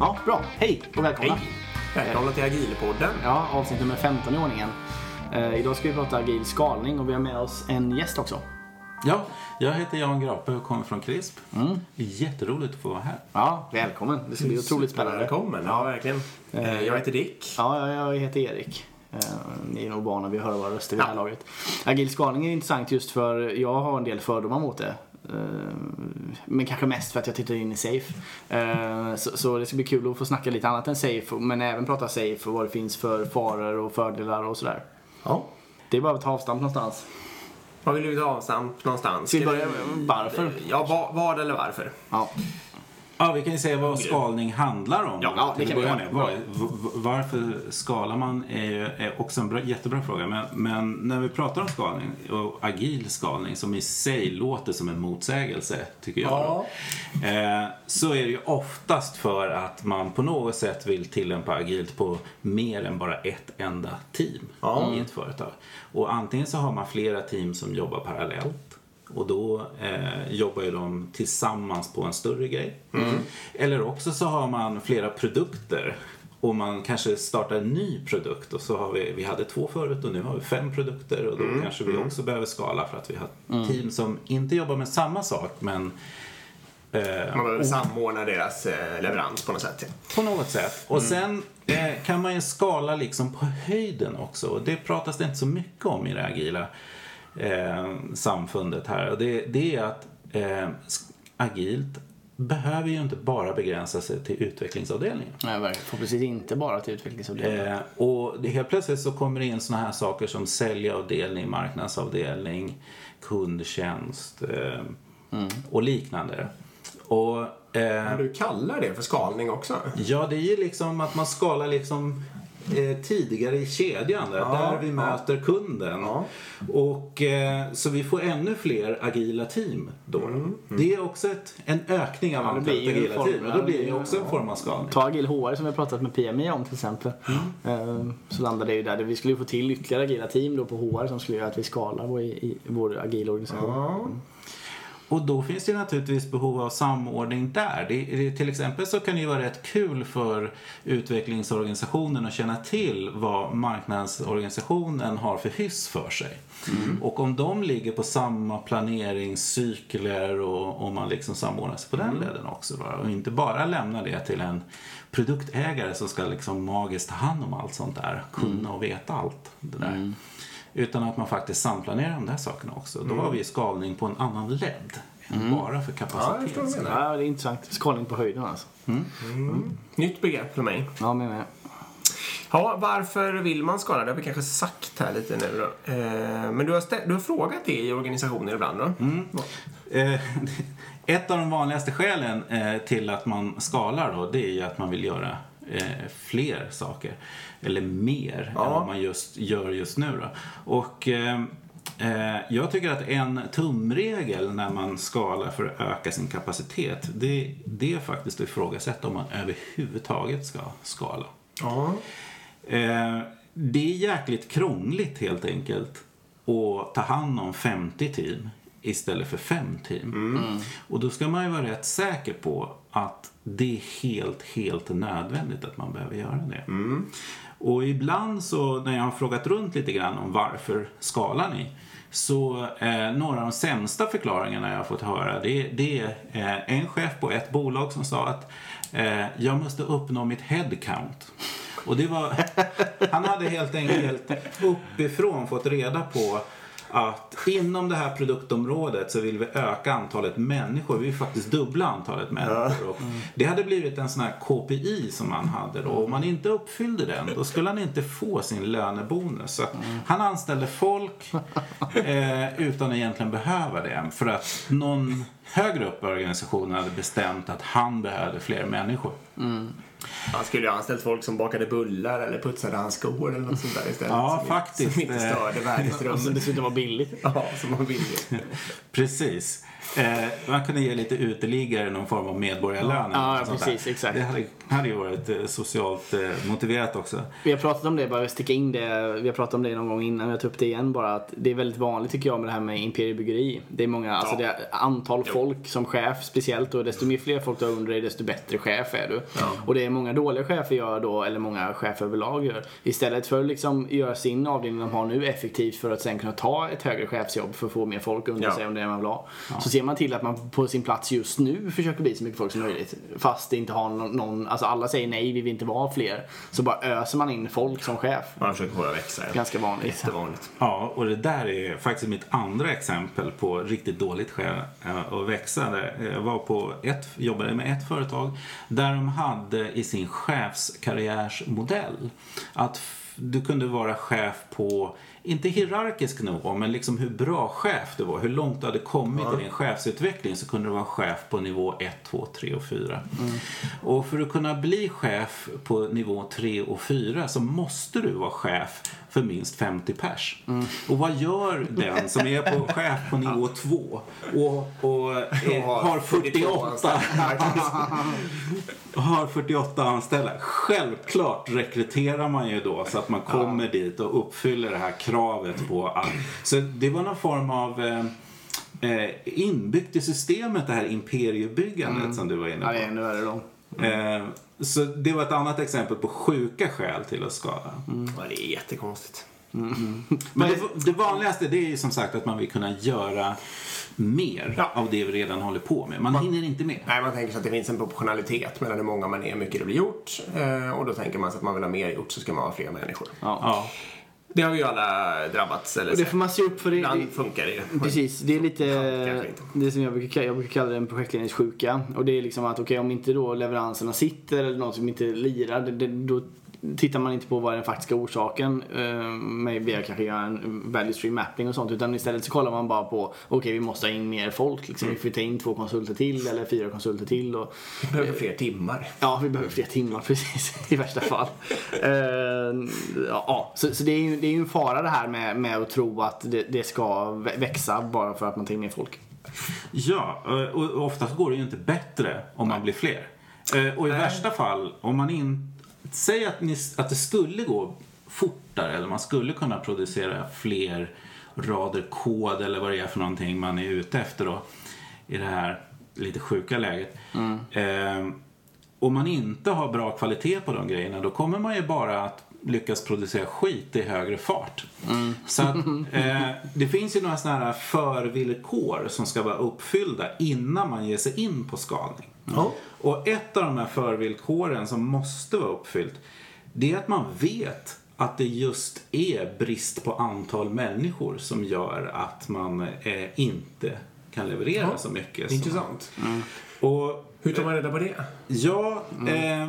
Ja, bra. Hej och välkomna. Hej! Välkomna till Agilpodden. Ja, avsnitt nummer 15 i ordningen. Eh, idag ska vi prata agil skalning och vi har med oss en gäst också. Ja, jag heter Jan Grape och kommer från CRISP. Jätteroligt att få vara här. Ja, välkommen. Det ska bli otroligt spännande. Välkommen, ja verkligen. Eh, Jag heter Dick. Ja, jag heter Erik. Eh, Ni är nog vana vid att höra våra röster vid det här laget. Agil skalning är intressant just för jag har en del fördomar mot det. Eh, Men kanske mest för att jag tittar in i Safe. Eh, Så, så det ska bli kul att få snacka lite annat än Safe, men även prata Safe och vad det finns för faror och fördelar och sådär. Ja. Det är bara att ta avstamp någonstans. Var vill vi ta avstamp någonstans? Ska vi börja med varför? Ja, vad, vad eller varför? Ja. Ja, vi kan ju säga vad skalning handlar om. Ja, det kan vi med. Var, varför skalar man är, ju- är också en bra, jättebra fråga. Men, men när vi pratar om skalning och agil skalning som i sig låter som en motsägelse, tycker jag. Ja. Då, eh, så är det ju oftast för att man på något sätt vill tillämpa agilt på mer än bara ett enda team Ja. i ett företag. Och antingen så har man flera team som jobbar parallellt och då eh, jobbar ju de tillsammans på en större grej. Eller också så har man flera produkter. Och man kanske startar en ny produkt. Och så har vi, vi hade två förut och nu har vi fem produkter. Och då kanske vi också behöver skala för att vi har team som inte jobbar med samma sak men eh, Man behöver samordna deras eh, leverans på något sätt. på något sätt. Och sen eh, kan man ju skala liksom på höjden också. Och det pratas det inte så mycket om i det agila eh, samfundet här. Och det, det är att eh, agilt behöver ju inte bara begränsa sig till utvecklingsavdelningen. Nej, verkligen. Precis inte bara till utvecklingsavdelningen. Eh, och helt plötsligt så kommer det in såna här saker som säljavdelning, marknadsavdelning, kundtjänst eh, och liknande. Och eh, Men du kallar det för skalning också? Ja, det är ju liksom att man skalar liksom eh, tidigare i kedjan där, Ja, där vi ja. möter kunden. Ja. Och eh, så vi får ännu fler agila team då. Mm, Det är också ett, en ökning av antalet agila form- team. Och då blir det ju också en form av skalning. Ta agil HR som vi har pratat med PMI om till exempel. Eh, Så landade det ju där. Vi skulle få till ytterligare agila team då på HR som skulle göra att vi skalar vår, i, i vår agila organisation. Och då finns det naturligtvis behov av samordning där. Det, det, till exempel så kan det ju vara rätt kul för utvecklingsorganisationen att känna till vad marknadsorganisationen har för hyss för sig. Och om de ligger på samma planeringscykler och, och man liksom samordnar sig på den leden också. Va? Och inte bara lämna det till en produktägare som ska liksom magiskt ta hand om allt sånt där. Kunna och veta allt det där. Utan att man faktiskt samplanerar de där sakerna också. Då har vi skalning på en annan led än bara för Ja, jag kapacitet. förstår vad du menar. Ja, det är intressant. Skalning på höjden alltså. Nytt begrepp för mig. Ja, men med. Ja, varför vill man skala? Det har vi kanske sagt här lite nu då. Eh, men du har, stä- du har frågat det i organisationer ibland då? Eh, Ett av de vanligaste skälen eh, till att man skalar då, det är ju att man vill göra eh, fler saker. Eller mer Ja. än vad man just gör just nu då. Och eh, eh, jag tycker att en tumregel när man skalar för att öka sin kapacitet, det, det är faktiskt att ifrågasätta om man överhuvudtaget ska skala. Ja. Eh, det är jäkligt krångligt helt enkelt att ta hand om 50 team istället för 5 team. Och då ska man ju vara rätt säker på att det är helt, helt nödvändigt att man behöver göra det. Och ibland så när jag har frågat runt lite grann om varför skalar ni? Så eh, några av de sämsta förklaringarna jag har fått höra det, det är eh, en chef på ett bolag som sa att eh, jag måste uppnå mitt headcount. Och det var, han hade helt enkelt uppifrån fått reda på att inom det här produktområdet så vill vi öka antalet människor. Vi vill faktiskt dubbla antalet människor. Och det hade blivit en sån här KPI som han hade då. Om man inte uppfyllde den då skulle han inte få sin lönebonus. Så att han anställde folk eh, utan att egentligen behöva det. För att någon högre upp i organisationen hade bestämt att han behövde fler människor. Han skulle ju ha anställt folk som bakade bullar eller putsade hans skor eller något sånt där istället. Ja, som, faktiskt. Som inte störde Och som värdighetsrummet. dessutom var billigt. Ja, som vill ju. Precis. Eh, man kunde ge lite uteliggare någon form av medborgarlön. Ja, sånt precis, där. exakt. Det hade, hade ju varit eh, socialt eh, motiverat också. Vi har pratat om det, bara sticka in det. Vi har pratat om det någon gång innan, jag tar upp det igen bara. Att det är väldigt vanligt tycker jag med det här med imperiebyggeri. Det är många, alltså det är antal folk som chef speciellt och desto mer fler folk du har under dig desto bättre chef är du. Och det är många dåliga chefer gör då, eller många chefer överlag gör. Istället för att liksom göra sin avdelning de har nu effektivt för att sen kunna ta ett högre chefsjobb för att få mer folk under Ja. sig om det är man vill ha. Så ser man till att man på sin plats just nu försöker bli så mycket folk som möjligt. Fast det inte har någon, någon alltså alla säger nej, vi vill inte vara fler. Så bara öser man in folk som chef. Man försöker att växa. Ganska vanligt. Jättevanligt. Ja, och det där är faktiskt mitt andra exempel på riktigt dåligt skäl eh, att växa. Där Jag var på ett, jobbade med ett företag där de hade i sin chefskarriärsmodell att du kunde vara chef på, inte hierarkisk nivå, men liksom hur bra chef du var, hur långt du hade kommit i din chefsutveckling så kunde du vara chef på nivå 1, 2, 3 och 4. Och för att kunna bli chef på nivå 3 och 4 så måste du vara chef för minst 50 pers. Och vad gör den som är på chef på nivå 2 och, och eh, har 48 har 48 anställda. Självklart rekryterar man ju då så att man kommer dit och uppfyller det här kravet på att... Så det var någon form av eh, eh, inbyggt i systemet det här imperiebyggandet som du var inne Ja, på. det är ännu värre då. Eh, så det var ett annat exempel på sjuka skäl till att skada. Ja, det är jättekonstigt. Men det, det vanligaste det är ju som sagt att man vill kunna göra mer Ja. av det vi redan håller på med. Man hinner inte med. Nej, man tänker sig att det finns en proportionalitet mellan hur många man är och hur mycket det blir gjort. Eh, och då tänker man sig att man vill ha mer gjort så ska man ha fler människor. Ja. Det har ju alla drabbats eller Och det får man se upp för. Det, Ibland funkar det. Precis, det är lite det som jag brukar, jag brukar kalla den projektledningssjuka. Och det är liksom att okej om inte då leveranserna sitter eller något som inte lirar, det, det, då tittar man inte på vad är den faktiska orsaken. Uh, maybe jag kanske gör en value stream mapping och sånt. Utan istället så kollar man bara på, okej vi måste ha in mer folk. Liksom. Vi får ta in två konsulter till eller fyra konsulter till. Och, Vi behöver fler timmar. Ja, vi behöver fler timmar precis i värsta fall. Eh, ja, så, så det är ju det är ju en fara det här med, med att tro att det, det ska vä- växa bara för att man tar in mer folk. Ja, eh, och oftast går det ju inte bättre om man blir fler. Eh, Och i värsta fall, om man in... Säg att, ni, att det skulle gå fortare eller man skulle kunna producera fler rader kod eller vad det är för någonting man är ute efter då i det här lite sjuka läget. Eh, om man inte har bra kvalitet på de grejerna då kommer man ju bara att lyckas producera skit i högre fart. Så att, eh, det finns ju några sådana här förvillkor som ska vara uppfyllda innan man ger sig in på skalning. Och ett av de här förvillkoren som måste vara uppfyllt det är att man vet att det just är brist på antal människor som gör att man eh, inte kan leverera Ja, så mycket. Intressant. Och Hur tar man reda på det? Ja, eh,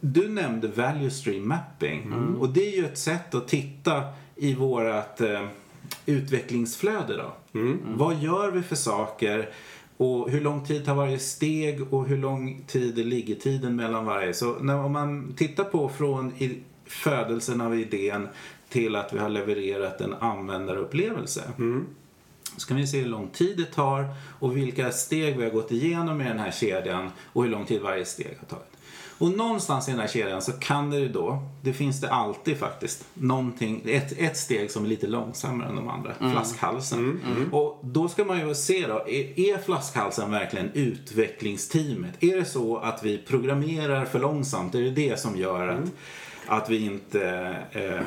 du nämnde value stream mapping. Och det är ju ett sätt att titta i vårat eh, utvecklingsflöde då. Vad gör vi för saker? Och hur lång tid tar varje steg och hur lång tid är liggetiden mellan varje? Så när, om man tittar på från i, födelsen av idén till att vi har levererat en användarupplevelse. Så kan vi se hur lång tid det tar och vilka steg vi har gått igenom i den här kedjan och hur lång tid varje steg har tagit. Och någonstans i den här kedjan så kan det ju då, det finns det alltid faktiskt, någonting, ett, ett steg som är lite långsammare än de andra, flaskhalsen. Och då ska man ju se då, är, är flaskhalsen verkligen utvecklingsteamet? Är det så att vi programmerar för långsamt? Är det det som gör att, att vi inte eh,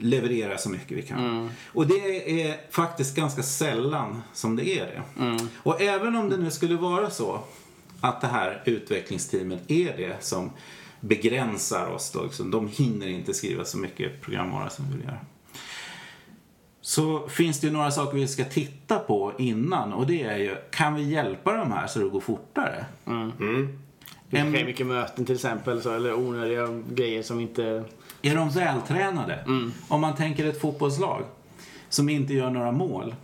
leverera så mycket vi kan. Och det är faktiskt ganska sällan som det är det. Och även om det nu skulle vara så att det här utvecklingsteamet är det som begränsar oss då, liksom, de hinner inte skriva så mycket programvara som vi vill göra. Så finns det ju några saker vi ska titta på innan och det är ju, kan vi hjälpa de här så det går fortare? Det En- sker mycket möten till exempel, så, eller onödiga grejer som inte... Är de vältränade? Om man tänker ett fotbollslag som inte gör några mål.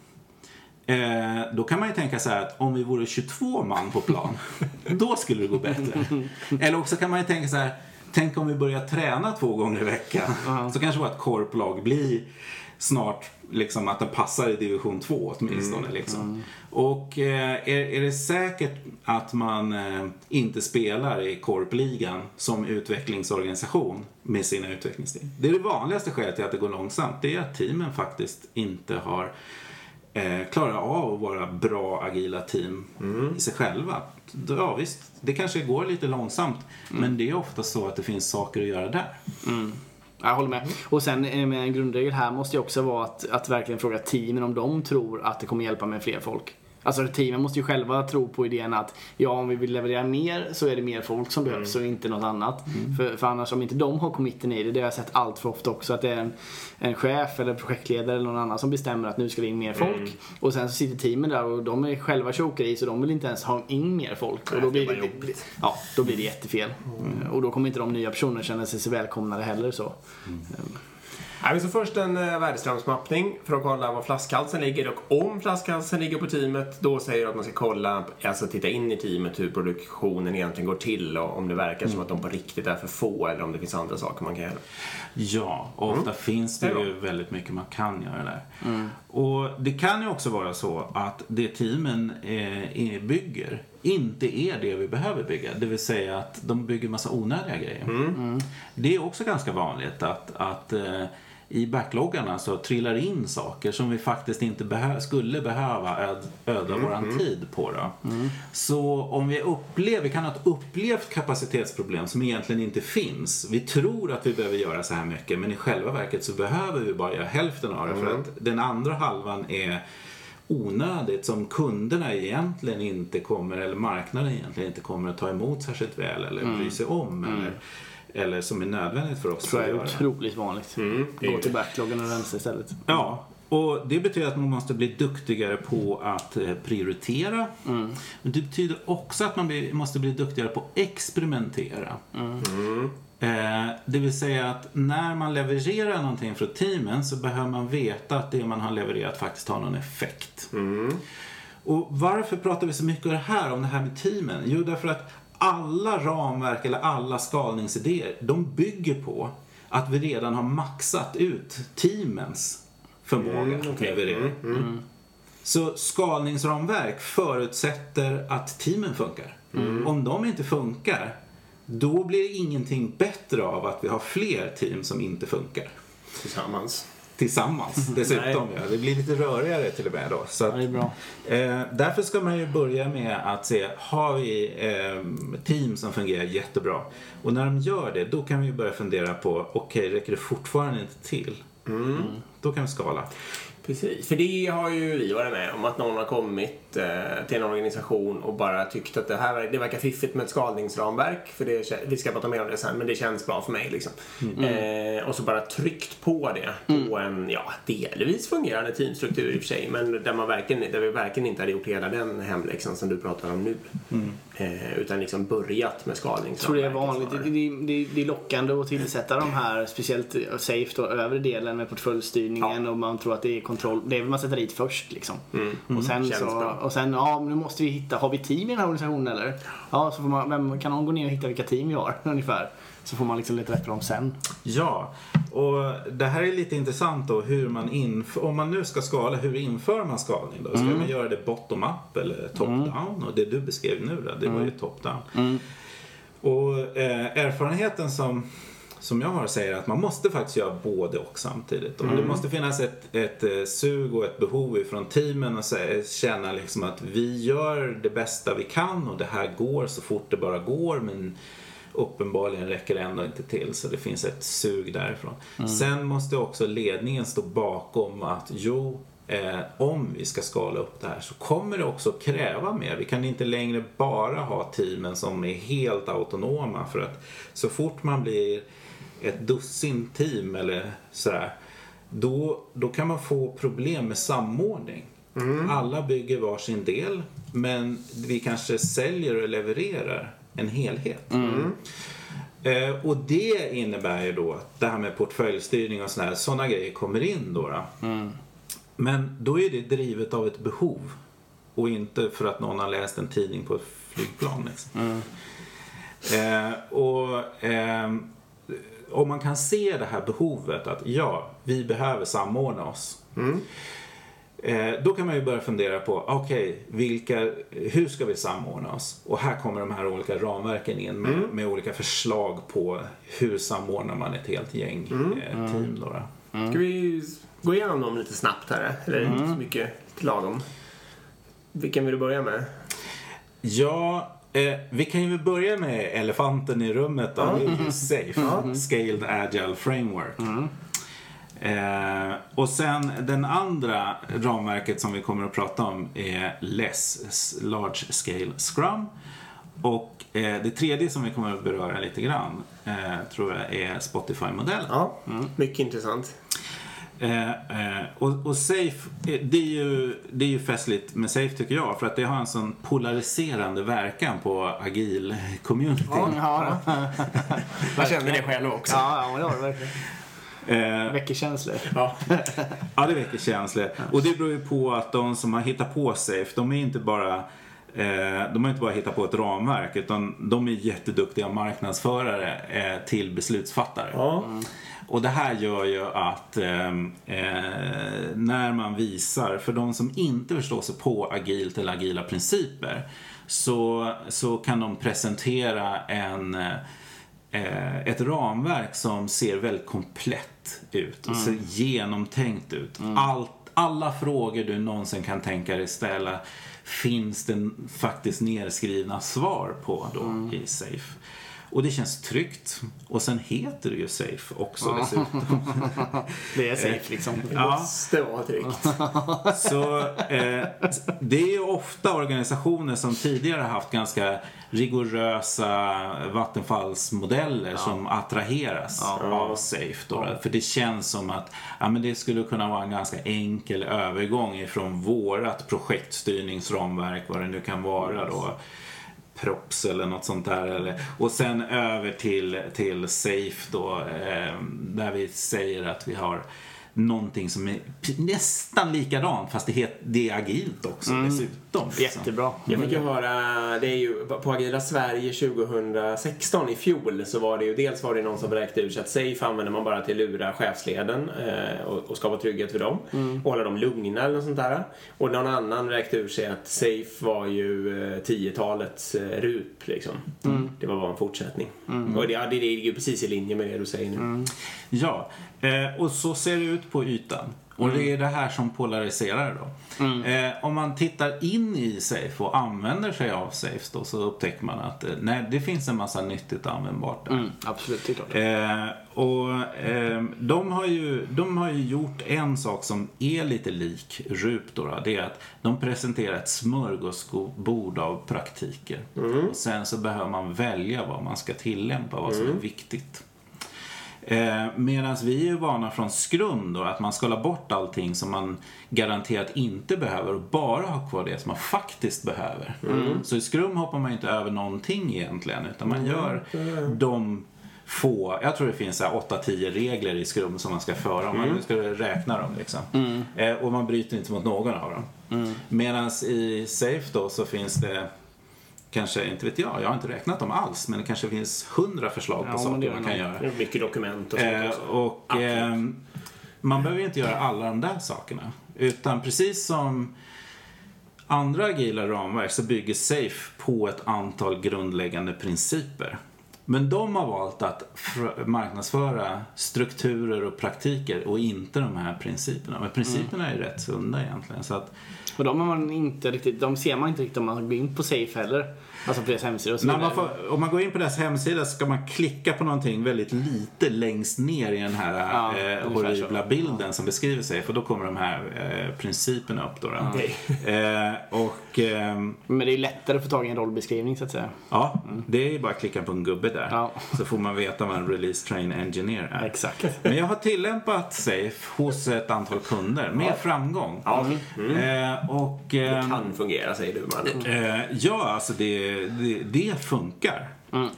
Eh, då kan man ju tänka så här att om vi vore 22 man på plan, då skulle det gå bättre. Eller också kan man ju tänka så här, tänk om vi börjar träna två gånger i veckan. Så kanske vårt korplag blir snart liksom att den passar i division 2 åtminstone. Liksom. Och eh, är, är det säkert att man eh, inte spelar i korpligan som utvecklingsorganisation med sina utvecklingsteam? Det är det vanligaste skälet till att det går långsamt. Det är att teamen faktiskt inte har eh, klarar av att vara bra agila team i sig själva. Ja visst, det kanske går lite långsamt men det är ofta så att det finns saker att göra där. Jag håller med. Och sen eh, med en grundregel här måste ju också vara att, att verkligen fråga teamen om de tror att det kommer hjälpa med fler folk. Alltså teamen måste ju själva tro på idén att ja, om vi vill leverera mer så är det mer folk som behövs och inte något annat. För, för annars om inte de har committen i det, det har jag sett allt för ofta också, att det är en, en chef eller projektledare eller någon annan som bestämmer att nu ska vi in mer folk. Och sen så sitter teamen där och de är själva chokade i så de vill inte ens ha in mer folk. Och då blir det det, ja, då blir det jättefel. Och då kommer inte de nya personerna känna sig så välkomnade heller så. Nej, men så först en eh, värdeströmsmappning för att kolla var flaskhalsen ligger och om flaskhalsen ligger på teamet då säger jag att man ska kolla, alltså titta in i teamet hur produktionen egentligen går till och om det verkar som att de på riktigt är för få eller om det finns andra saker man kan göra. Ja, och ofta finns det Det är ju väldigt mycket man kan göra där. Och det kan ju också vara så att det teamen eh, bygger inte är det vi behöver bygga. Det vill säga att de bygger massa onödiga grejer. Det är också ganska vanligt att, att eh, i backloggarna så trillar in saker som vi faktiskt inte behö- skulle behöva öd- öda våran tid på. Då. Så om vi upplever, vi kan ha ett upplevt kapacitetsproblem som egentligen inte finns. Vi tror att vi behöver göra så här mycket men i själva verket så behöver vi bara göra hälften av det för att den andra halvan är onödigt som kunderna egentligen inte kommer, eller marknaden egentligen inte kommer att ta emot särskilt väl eller bry sig om. Eller, eller som är nödvändigt för oss tror att jag är otroligt vanligt. är Gå till backloggen och rensa istället. Ja, och det betyder att man måste bli duktigare på att eh, prioritera. Men det betyder också att man blir, måste bli duktigare på att experimentera. Eh, det vill säga att när man levererar någonting från teamen så behöver man veta att det man har levererat faktiskt har någon effekt. Och varför pratar vi så mycket om det här, om det här med teamen? Jo, därför att alla ramverk eller alla skalningsidéer, de bygger på att vi redan har maxat ut teamens förmåga att leverera. Så skalningsramverk förutsätter att teamen funkar. Om de inte funkar, då blir det ingenting bättre av att vi har fler team som inte funkar. Tillsammans. Tillsammans dessutom. ja. Det blir lite rörigare till och med då. Så Ja, att, det är bra. Eh, därför ska man ju börja med att se, har vi eh, team som fungerar jättebra? Och när de gör det, då kan vi börja fundera på, okej, räcker det fortfarande inte till? Då kan vi skala. Precis, för det har ju vi varit med om att någon har kommit till en organisation och bara tyckt att det här det verkar fiffigt med ett skalningsramverk. För det, vi ska prata mer om det sen, men det känns bra för mig. Liksom. Eh, och så bara tryckt på det på en ja, delvis fungerande teamstruktur i och för sig. Men där, man verkligen, där vi verkligen inte hade gjort hela den hemläxan som du pratar om nu. Eh, utan liksom börjat med Jag tror det är vanligt. Det, det, det, är lockande att tillsätta de här, speciellt safe då, övre delen med portföljstyrningen och man tror att det är kontroll. Det är väl man sätter dit först liksom. Och sen Känns så. Och sen ja, nu måste vi hitta, har vi team i den här organisationen eller? Ja, så får man, vem, kan någon gå ner och hitta vilka team vi har ungefär? Så får man liksom leta på dem sen. Ja, och det här är lite intressant då hur man inför, om man nu ska skala, hur inför man skalning då? Ska man göra det bottom-up eller top-down? Och det du beskrev nu då, det var ju top-down. Och eh, erfarenheten som, som jag har säger att man måste faktiskt göra både och samtidigt. Och Det måste finnas ett, ett eh, sug och ett behov ifrån teamen och säga, känna liksom att vi gör det bästa vi kan och det här går så fort det bara går men uppenbarligen räcker det ändå inte till så det finns ett sug därifrån. Sen måste också ledningen stå bakom att jo, eh, om vi ska skala upp det här så kommer det också kräva mer. Vi kan inte längre bara ha teamen som är helt autonoma för att så fort man blir ett dussin team eller sådär då, då kan man få problem med samordning. Alla bygger varsin del men vi kanske säljer och levererar en helhet. Eh, och det innebär ju då att det här med portföljstyrning och sådana grejer kommer in då. då. Men då är det drivet av ett behov och inte för att någon har läst en tidning på ett flygplan. Liksom. Eh, och, ehm, om man kan se det här behovet att ja, vi behöver samordna oss. Eh, då kan man ju börja fundera på, okej, vilka, hur ska vi samordna oss? Och här kommer de här olika ramverken in med, med olika förslag på hur samordnar man ett helt gäng eh, team. Då, då. Ska vi gå igenom dem lite snabbt här? Eller inte så mycket lagom? Vilken vill du börja med? Ja, eh, vi kan ju börja med elefanten i rummet då. Det är ju SAFE, Scaled Agile Framework. Eh, och sen den andra ramverket som vi kommer att prata om är LESS, Large Scale Scrum. Och eh, det tredje som vi kommer att beröra lite grann eh, tror jag är Spotify-modellen. Ja, mycket intressant. Eh, eh, och, och Safe, eh, det är, ju, det är ju festligt med Safe tycker jag för att det har en sån polariserande verkan på agil-communityn. Ja, Jag känner det själv också. ja, ja det verkligen. Eh, Väcker känslor. Ja. ja, det väcker känslor. Och det beror ju på att de som har hittat på Safe, de är inte bara eh, de har inte bara hittat på ett ramverk utan de är jätteduktiga marknadsförare eh, till beslutsfattare. Ja. Och det här gör ju att ehm, eh, när man visar, för de som inte förstår sig på agilt eller agila principer, så, så kan de presentera en, eh, ett ramverk som ser väldigt komplett ut och ser genomtänkt ut. Allt, alla frågor du någonsin kan tänka dig ställa finns det faktiskt nedskrivna svar på då i Safe. Och det känns tryggt. Och sen heter det ju Safe också dessutom. Det är safe liksom. Ja, Måste vara tryggt. så eh, det är ju ofta organisationer som tidigare haft ganska rigorösa vattenfallsmodeller som attraheras av Safe. Då, För det känns som att ja, men det skulle kunna vara en ganska enkel övergång ifrån vårat projektstyrningsramverk, vad det nu kan vara då. Props eller något sånt där. Eller, och sen över till, till Safe då, eh, där vi säger att vi har någonting som är nästan likadant fast det, het, det är agilt också dessutom. Liksom. Jättebra. Jag fick ju höra, det är ju på Agila Sverige 2016 i fjol så var det ju dels var det någon som räknade ut sig att Safe använder man bara till att lura chefsleden eh, och, och skapa trygghet för dem och hålla dem lugna eller något sånt där. Och någon annan räknade ur sig att Safe var ju eh, 10-talets eh, RUP liksom. Det var bara en fortsättning. Och det, ja, det är ju precis i linje med det du säger nu. Ja, eh, och så ser det ut på ytan. Och det är det här som polariserar då. Eh, om man tittar in i Safe och använder sig av Safe då så upptäcker man att eh, nej, det finns en massa nyttigt användbart där. Mm, absolut, det är. Eh, och eh, de, har ju, de har ju gjort en sak som är lite lik RUP då, då. Det är att de presenterar ett smörgåsbord av praktiker. Och sen så behöver man välja vad man ska tillämpa, vad som är viktigt. Eh, Medan vi är vana från Scrum då, att man skalar bort allting som man garanterat inte behöver och bara har kvar det som man faktiskt behöver. Så i Scrum hoppar man inte över någonting egentligen utan man gör de få, jag tror det finns så här 8-10 regler i Scrum som man ska föra om man nu ska räkna dem liksom. Eh, och man bryter inte mot någon av dem. Medan i Safe då så finns det Kanske, inte vet jag, jag har inte räknat dem alls, men det kanske finns hundra förslag på Ja, saker man kan göra. Mycket dokument och sånt Eh, också. och ehm, man behöver inte göra alla de där sakerna. Utan precis som andra agila ramverk så bygger Safe på ett antal grundläggande principer. Men de har valt att marknadsföra strukturer och praktiker och inte de här principerna. Men principerna är rätt sunda egentligen. Så att, och de, har man inte riktigt, de ser man inte riktigt om man går in på Safe heller. Alltså på deras hemsida och så man får, om man går in på deras hemsida så ska man klicka på någonting väldigt lite längst ner i den här Ja, eh, horribla så. bilden som beskriver sig. För då kommer de här eh, principerna upp. Då, då. Okej. Eh, och ehm, Men det är lättare att få tag i en rollbeskrivning så att säga. ja, det är bara att klicka på en gubbe där. Ja. Så får man veta vad en release train engineer är. Exakt. Men jag har tillämpat Safe hos ett antal kunder med framgång. Ja. Eh, och, ehm, Kan fungera säger du man. Eh, ja, alltså det, det, det funkar.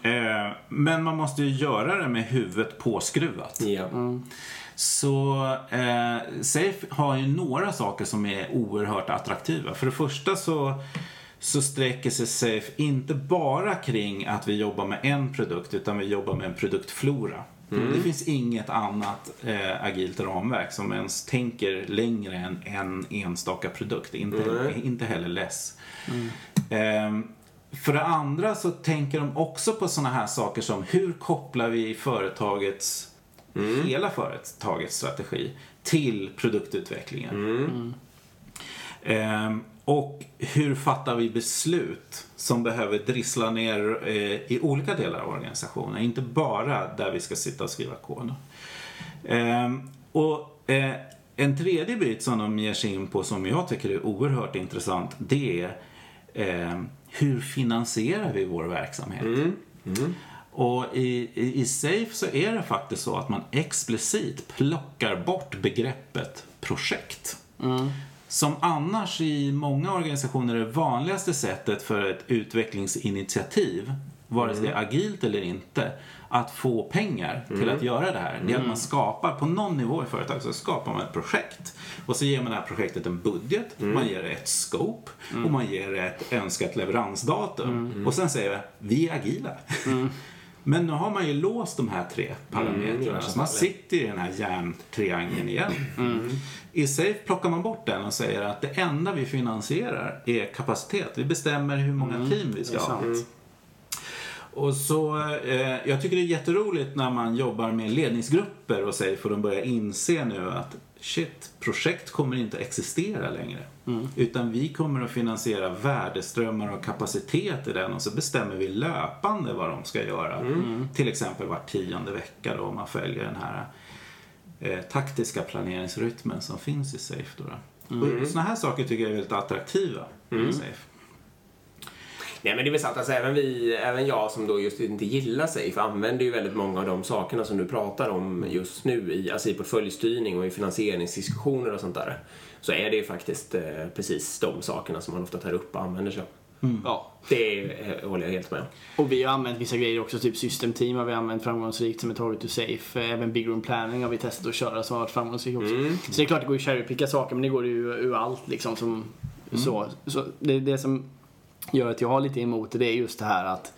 Eh, men man måste ju göra det med huvudet påskruvat. Ja. Så eh, Safe har ju några saker som är oerhört attraktiva. För det första så, så sträcker sig Safe inte bara kring att vi jobbar med en produkt utan vi jobbar med en produktflora. Det finns inget annat eh, agilt ramverk som ens tänker längre än en enstaka produkt. Inte, Nej. inte heller less. Ehm, för det andra så tänker de också på sådana här saker som hur kopplar vi företagets, hela företagets strategi till produktutvecklingen. Ehm, och hur fattar vi beslut som behöver drissla ner eh, i olika delar av organisationen, inte bara där vi ska sitta och skriva kod. Ehm, och eh, en tredje bit som de ger sig in på som jag tycker är oerhört intressant, det är eh, hur finansierar vi vår verksamhet? Och i, i, i Safe så är det faktiskt så att man explicit plockar bort begreppet projekt. Som annars i många organisationer är det vanligaste sättet för ett utvecklingsinitiativ, vare sig det är agilt eller inte, att få pengar till att göra det här. Det är att man skapar, på någon nivå i företaget så skapar man ett projekt. Och så ger man det här projektet en budget, man ger det ett scope och man ger det ett önskat leveransdatum. Och sen säger vi, vi är agila. Men nu har man ju låst de här tre parametrarna. så man sitter i den här järntriangeln igen. I Safe plockar man bort den och säger att det enda vi finansierar är kapacitet. Vi bestämmer hur många team vi ska ha. Och så, eh, jag tycker det är jätteroligt när man jobbar med ledningsgrupper och säger för de börjar inse nu att shit, projekt kommer inte existera längre. Utan vi kommer att finansiera värdeströmmar och kapacitet i den och så bestämmer vi löpande vad de ska göra. Till exempel var tionde vecka då om man följer den här eh, taktiska planeringsrytmen som finns i Safe. Då, då. Och såna här saker tycker jag är väldigt attraktiva i Safe. Nej men det är väl sant, alltså, även, vi, även jag som då just inte gillar Safe använder ju väldigt många av de sakerna som du pratar om just nu i, alltså i portföljstyrning och i finansieringsdiskussioner och sånt där. Så är det ju faktiskt eh, precis de sakerna som man ofta tar upp och använder sig av. Ja. Det eh, håller jag helt med om. Och vi har använt vissa grejer också, typ systemteam har vi använt framgångsrikt som är target to safe. Även big room planning har vi testat att köra som har varit framgångsrikt också. Så det är klart det går ju att cherrypicka saker men det går ju ur allt liksom. Som, så, så det, det som gör att jag har lite emot det, det är just det här att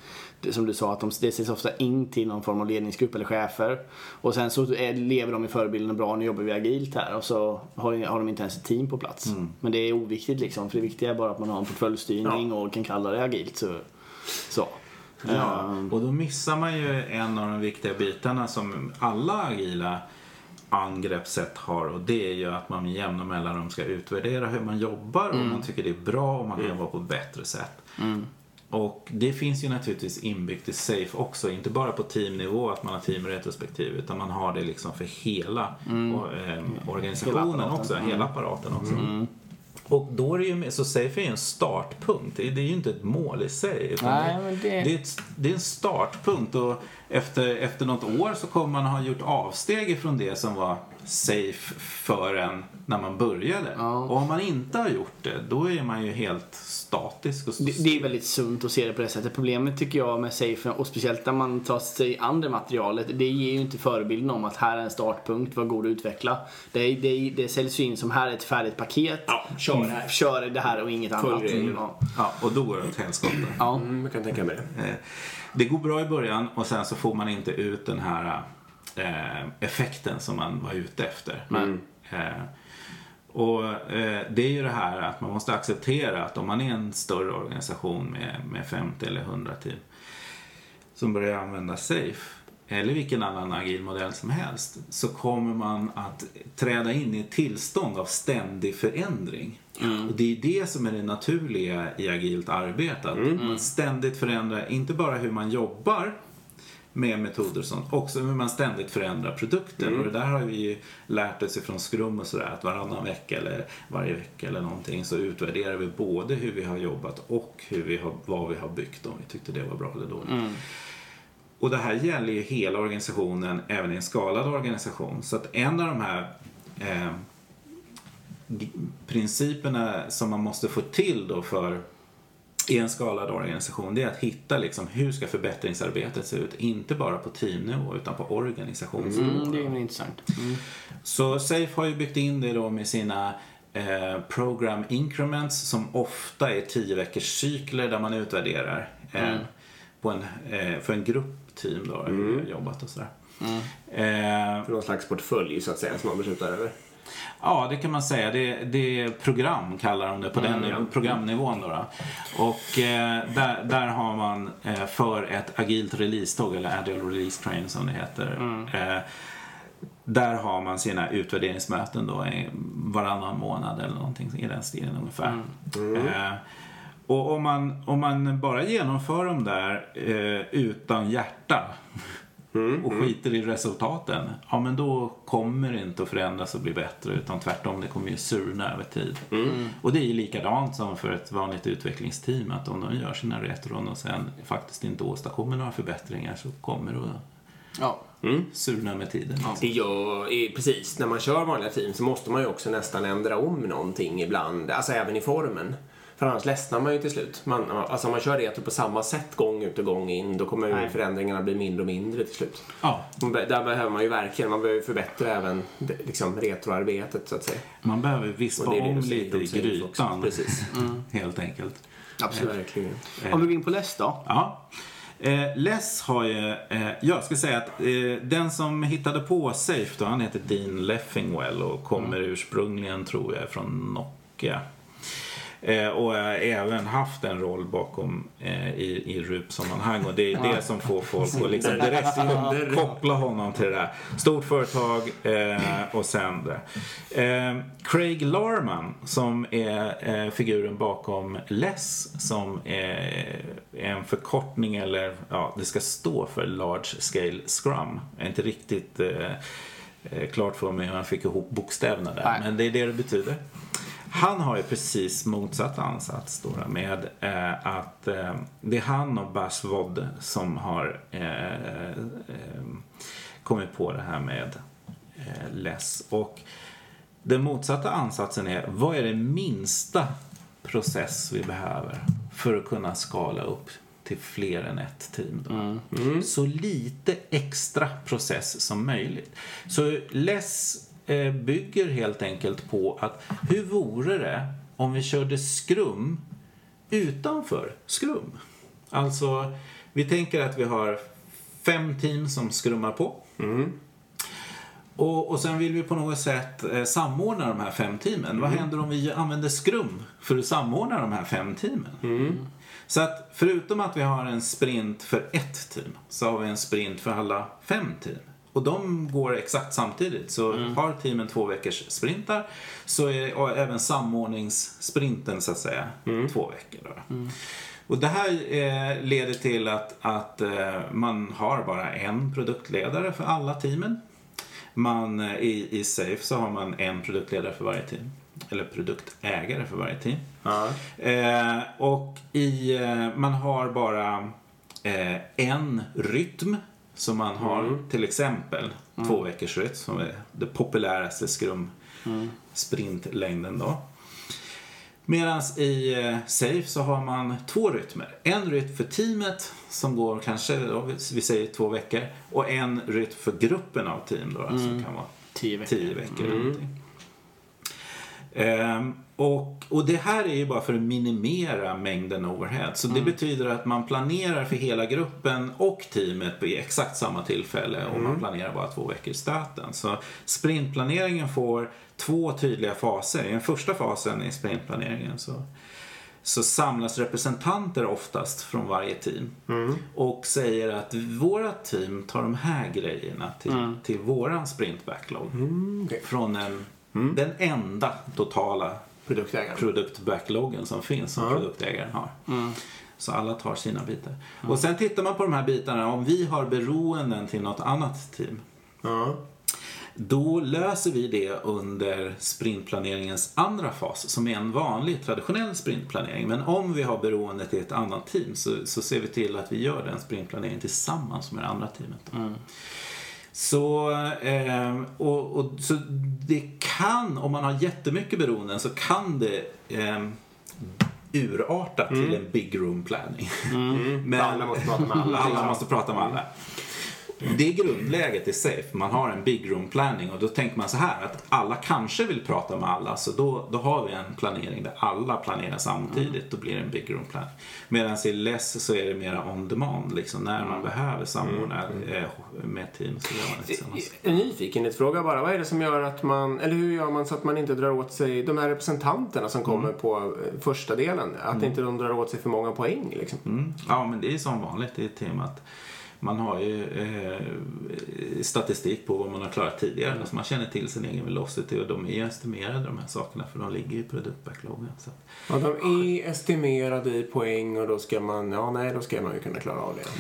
som du sa, att de, det sätts ofta in till någon form av ledningsgrupp eller chefer. Och sen så är, lever de i förebilden bra, nu jobbar vi agilt här. Och så har, har de inte ens ett team på plats. Men det är oviktigt liksom, för det viktiga är bara att man har en portföljstyrning och kan kalla det agilt. Så, så. Ja, Ehm, och då missar man ju en av de viktiga bitarna som alla agila angreppssätt har. Och det är ju att man med jämna mellanrum ska utvärdera hur man jobbar och om man tycker det är bra och man kan jobba på ett bättre sätt. Och det finns ju naturligtvis inbyggt i Safe också, inte bara på teamnivå att man har teamretrospektiv utan man har det liksom för hela och, eh, organisationen Hela också, hela apparaten också. Och då är det ju, så Safe är ju en startpunkt, det är, ju inte ett mål i sig. Nej, det- det, är ett, det är en startpunkt och efter, efter något år så kommer man ha gjort avsteg ifrån det som var safe för en när man började. Ja. Och om man inte har gjort det, då är man ju helt statisk. Och så, Det, det är väldigt sunt att se det på det sättet. Problemet tycker jag med safe och speciellt när man tar sig an det materialet. Det ger ju inte förebilden om att här är en startpunkt, vad går det att utveckla. Det, är- det, det säljs ju in som här är ett färdigt paket. Ja, kör det här. Kör det här och inget annat. reglerna. Ja. ja, och då går det åt helskotta. Ja. Mm, jag kan tänka mig det. Eh, Det går bra i början och sen så får man inte ut den här effekten som man var ute efter. Eh, och eh, det är ju det här att man måste acceptera att om man är en större organisation med, med 50 eller 100 team som börjar använda Safe eller vilken annan agil modell som helst så kommer man att träda in i ett tillstånd av ständig förändring. Och det är det som är det naturliga i agilt arbete. Att man ständigt förändrar, inte bara hur man jobbar med metoder och sånt, också hur man ständigt förändrar produkten. Och det där har vi ju lärt oss ifrån Scrum och sådär att varannan vecka eller varje vecka eller någonting så utvärderar vi både hur vi har jobbat och hur vi har, vad vi har byggt om vi tyckte det var bra eller dåligt. Och det här gäller ju hela organisationen, även i en skalad organisation. Så att en av de här eh, principerna som man måste få till då för i en skalad organisation det är att hitta liksom hur ska förbättringsarbetet se ut. Inte bara på teamnivå utan på organisationsnivå. Mm, det är ju intressant. Mm. Så Safe har ju byggt in det då med sina eh, program increments som ofta är tio veckors cykler där man utvärderar eh, på en, eh, för en grupp team då, mm. jobbat och sådär. Eh, För någon slags portfölj så att säga som man beslutar över. Ja, det kan man säga. Det, det är program kallar de det på den nivån, programnivån. Då, då. Och eh, där, där har man eh, för ett agilt release-tåg, eller agile release train som det heter. Eh, där har man sina utvärderingsmöten då i varannan månad eller någonting i den stilen ungefär. Eh, och om man, om man bara genomför dem där eh, utan hjärta och skiter i resultaten, ja men då kommer det inte att förändras och bli bättre utan tvärtom, det kommer ju surna över tid. Och det är ju likadant som för ett vanligt utvecklingsteam att om de gör sina retron och sen faktiskt inte åstadkommer några förbättringar så kommer det att Ja. surna med tiden. Gör, eh, precis, när man kör vanliga team så måste man ju också nästan ändra om någonting ibland, alltså även i formen. För annars ledsnar man ju till slut. Man, alltså om man kör retro på samma sätt gång ut och gång in, då kommer Nej. förändringarna bli mindre och mindre till slut. Ja, Där behöver man ju verkligen, man behöver förbättra även liksom, retroarbetet så att säga. man behöver vispa det det om lite i grytan. Precis. Helt enkelt. Absolut. Verkligen. Om vi går in på läst då. Ja. Eh, Les har ju, eh, jag ska säga att eh, den som hittade på Safe då, han heter Dean Leffingwell och kommer ursprungligen tror jag från Nokia. Eh, och har även haft en roll bakom eh, i, i RUP-sammanhang och det är det som får folk att liksom direkt ko- koppla honom till det där. Stort företag eh, och sen det. Eh, Craig Larman som är eh, figuren bakom LESS som är en förkortning eller ja, det ska stå för Large Scale Scrum. Jag är inte riktigt eh, klart för mig hur han fick ihop bokstäverna där Nej. men det är det det betyder. Han har ju precis motsatt ansats då med eh, att eh, det är han och Bas Vodde som har eh, eh, kommit på det här med eh, LESS. Och den motsatta ansatsen är vad är det minsta process vi behöver för att kunna skala upp till fler än ett team. Då. Så lite extra process som möjligt. Så LESS bygger helt enkelt på att hur vore det om vi körde skrum utanför skrum? Alltså, vi tänker att vi har fem team som skrummar på. Och, och sen vill vi på något sätt eh, samordna de här fem teamen. Vad händer om vi använder skrum för att samordna de här fem teamen? Så att förutom att vi har en sprint för ett team så har vi en sprint för alla fem team. Och de går exakt samtidigt. Så har teamen två veckors sprintar så är även samordningssprinten så att säga två veckor. Då. Och det här eh, leder till att, att eh, man har bara en produktledare för alla teamen. Man, eh, i, I Safe så har man en produktledare för varje team. Eller produktägare för varje team. Eh, och i, eh, man har bara en rytm som man har till exempel två veckors rytm som är det populäraste skrum sprintlängden då. Medan i eh, Safe så har man två rytmer. En rytm för teamet som går kanske, då, vi säger två veckor. Och en rytm för gruppen av team då, som kan vara Tio veckor. tio veckor. eller någonting. Ehm, och, och det här är ju bara för att minimera mängden overhead. Så det betyder att man planerar för hela gruppen och teamet på exakt samma tillfälle och man planerar bara två veckor i stöten. Så sprintplaneringen får två tydliga faser. I den första fasen i sprintplaneringen så så samlas representanter oftast från varje team och säger att våra team tar de här grejerna till, till våran sprint backlog. okej. Från en, den enda totala Produktägaren. produktbackloggen som finns som produktägaren har. Så alla tar sina bitar. Och sen tittar man på de här bitarna, om vi har beroenden till något annat team. Då löser vi det under sprintplaneringens andra fas som är en vanlig traditionell sprintplanering. Men om vi har beroende till ett annat team så, så ser vi till att vi gör den sprintplaneringen tillsammans med det andra teamet. Så, eh, och, och, så det kan, om man har jättemycket beroenden så kan det eh, urarta till en big room planning. Men Alla måste prata med alla. alla måste prata med alla. Det är grundläget i Safe. Man har en big room planning och då tänker man så här att alla kanske vill prata med alla så då, då har vi en planering där alla planerar samtidigt. Då blir det en big room planning. Medan i Less så är det mera on demand liksom när man behöver samordna eh, med team så gör man det tillsammans. En nyfikenhetsfråga bara. Vad är det som gör att man, eller hur gör man så att man inte drar åt sig de här representanterna som kommer på eh, första delen? Att inte de drar åt sig för många poäng liksom? Mm. Ja, men det är som vanligt i temat. Man har ju eh, statistik på vad man har klarat tidigare. Mm. Alltså man känner till sin egen velocity och de är ju estimerade de här sakerna för de ligger i produktbackloggen. Så. Ja, de är estimerade i poäng och då ska man, ja nej, då ska man ju kunna klara av det.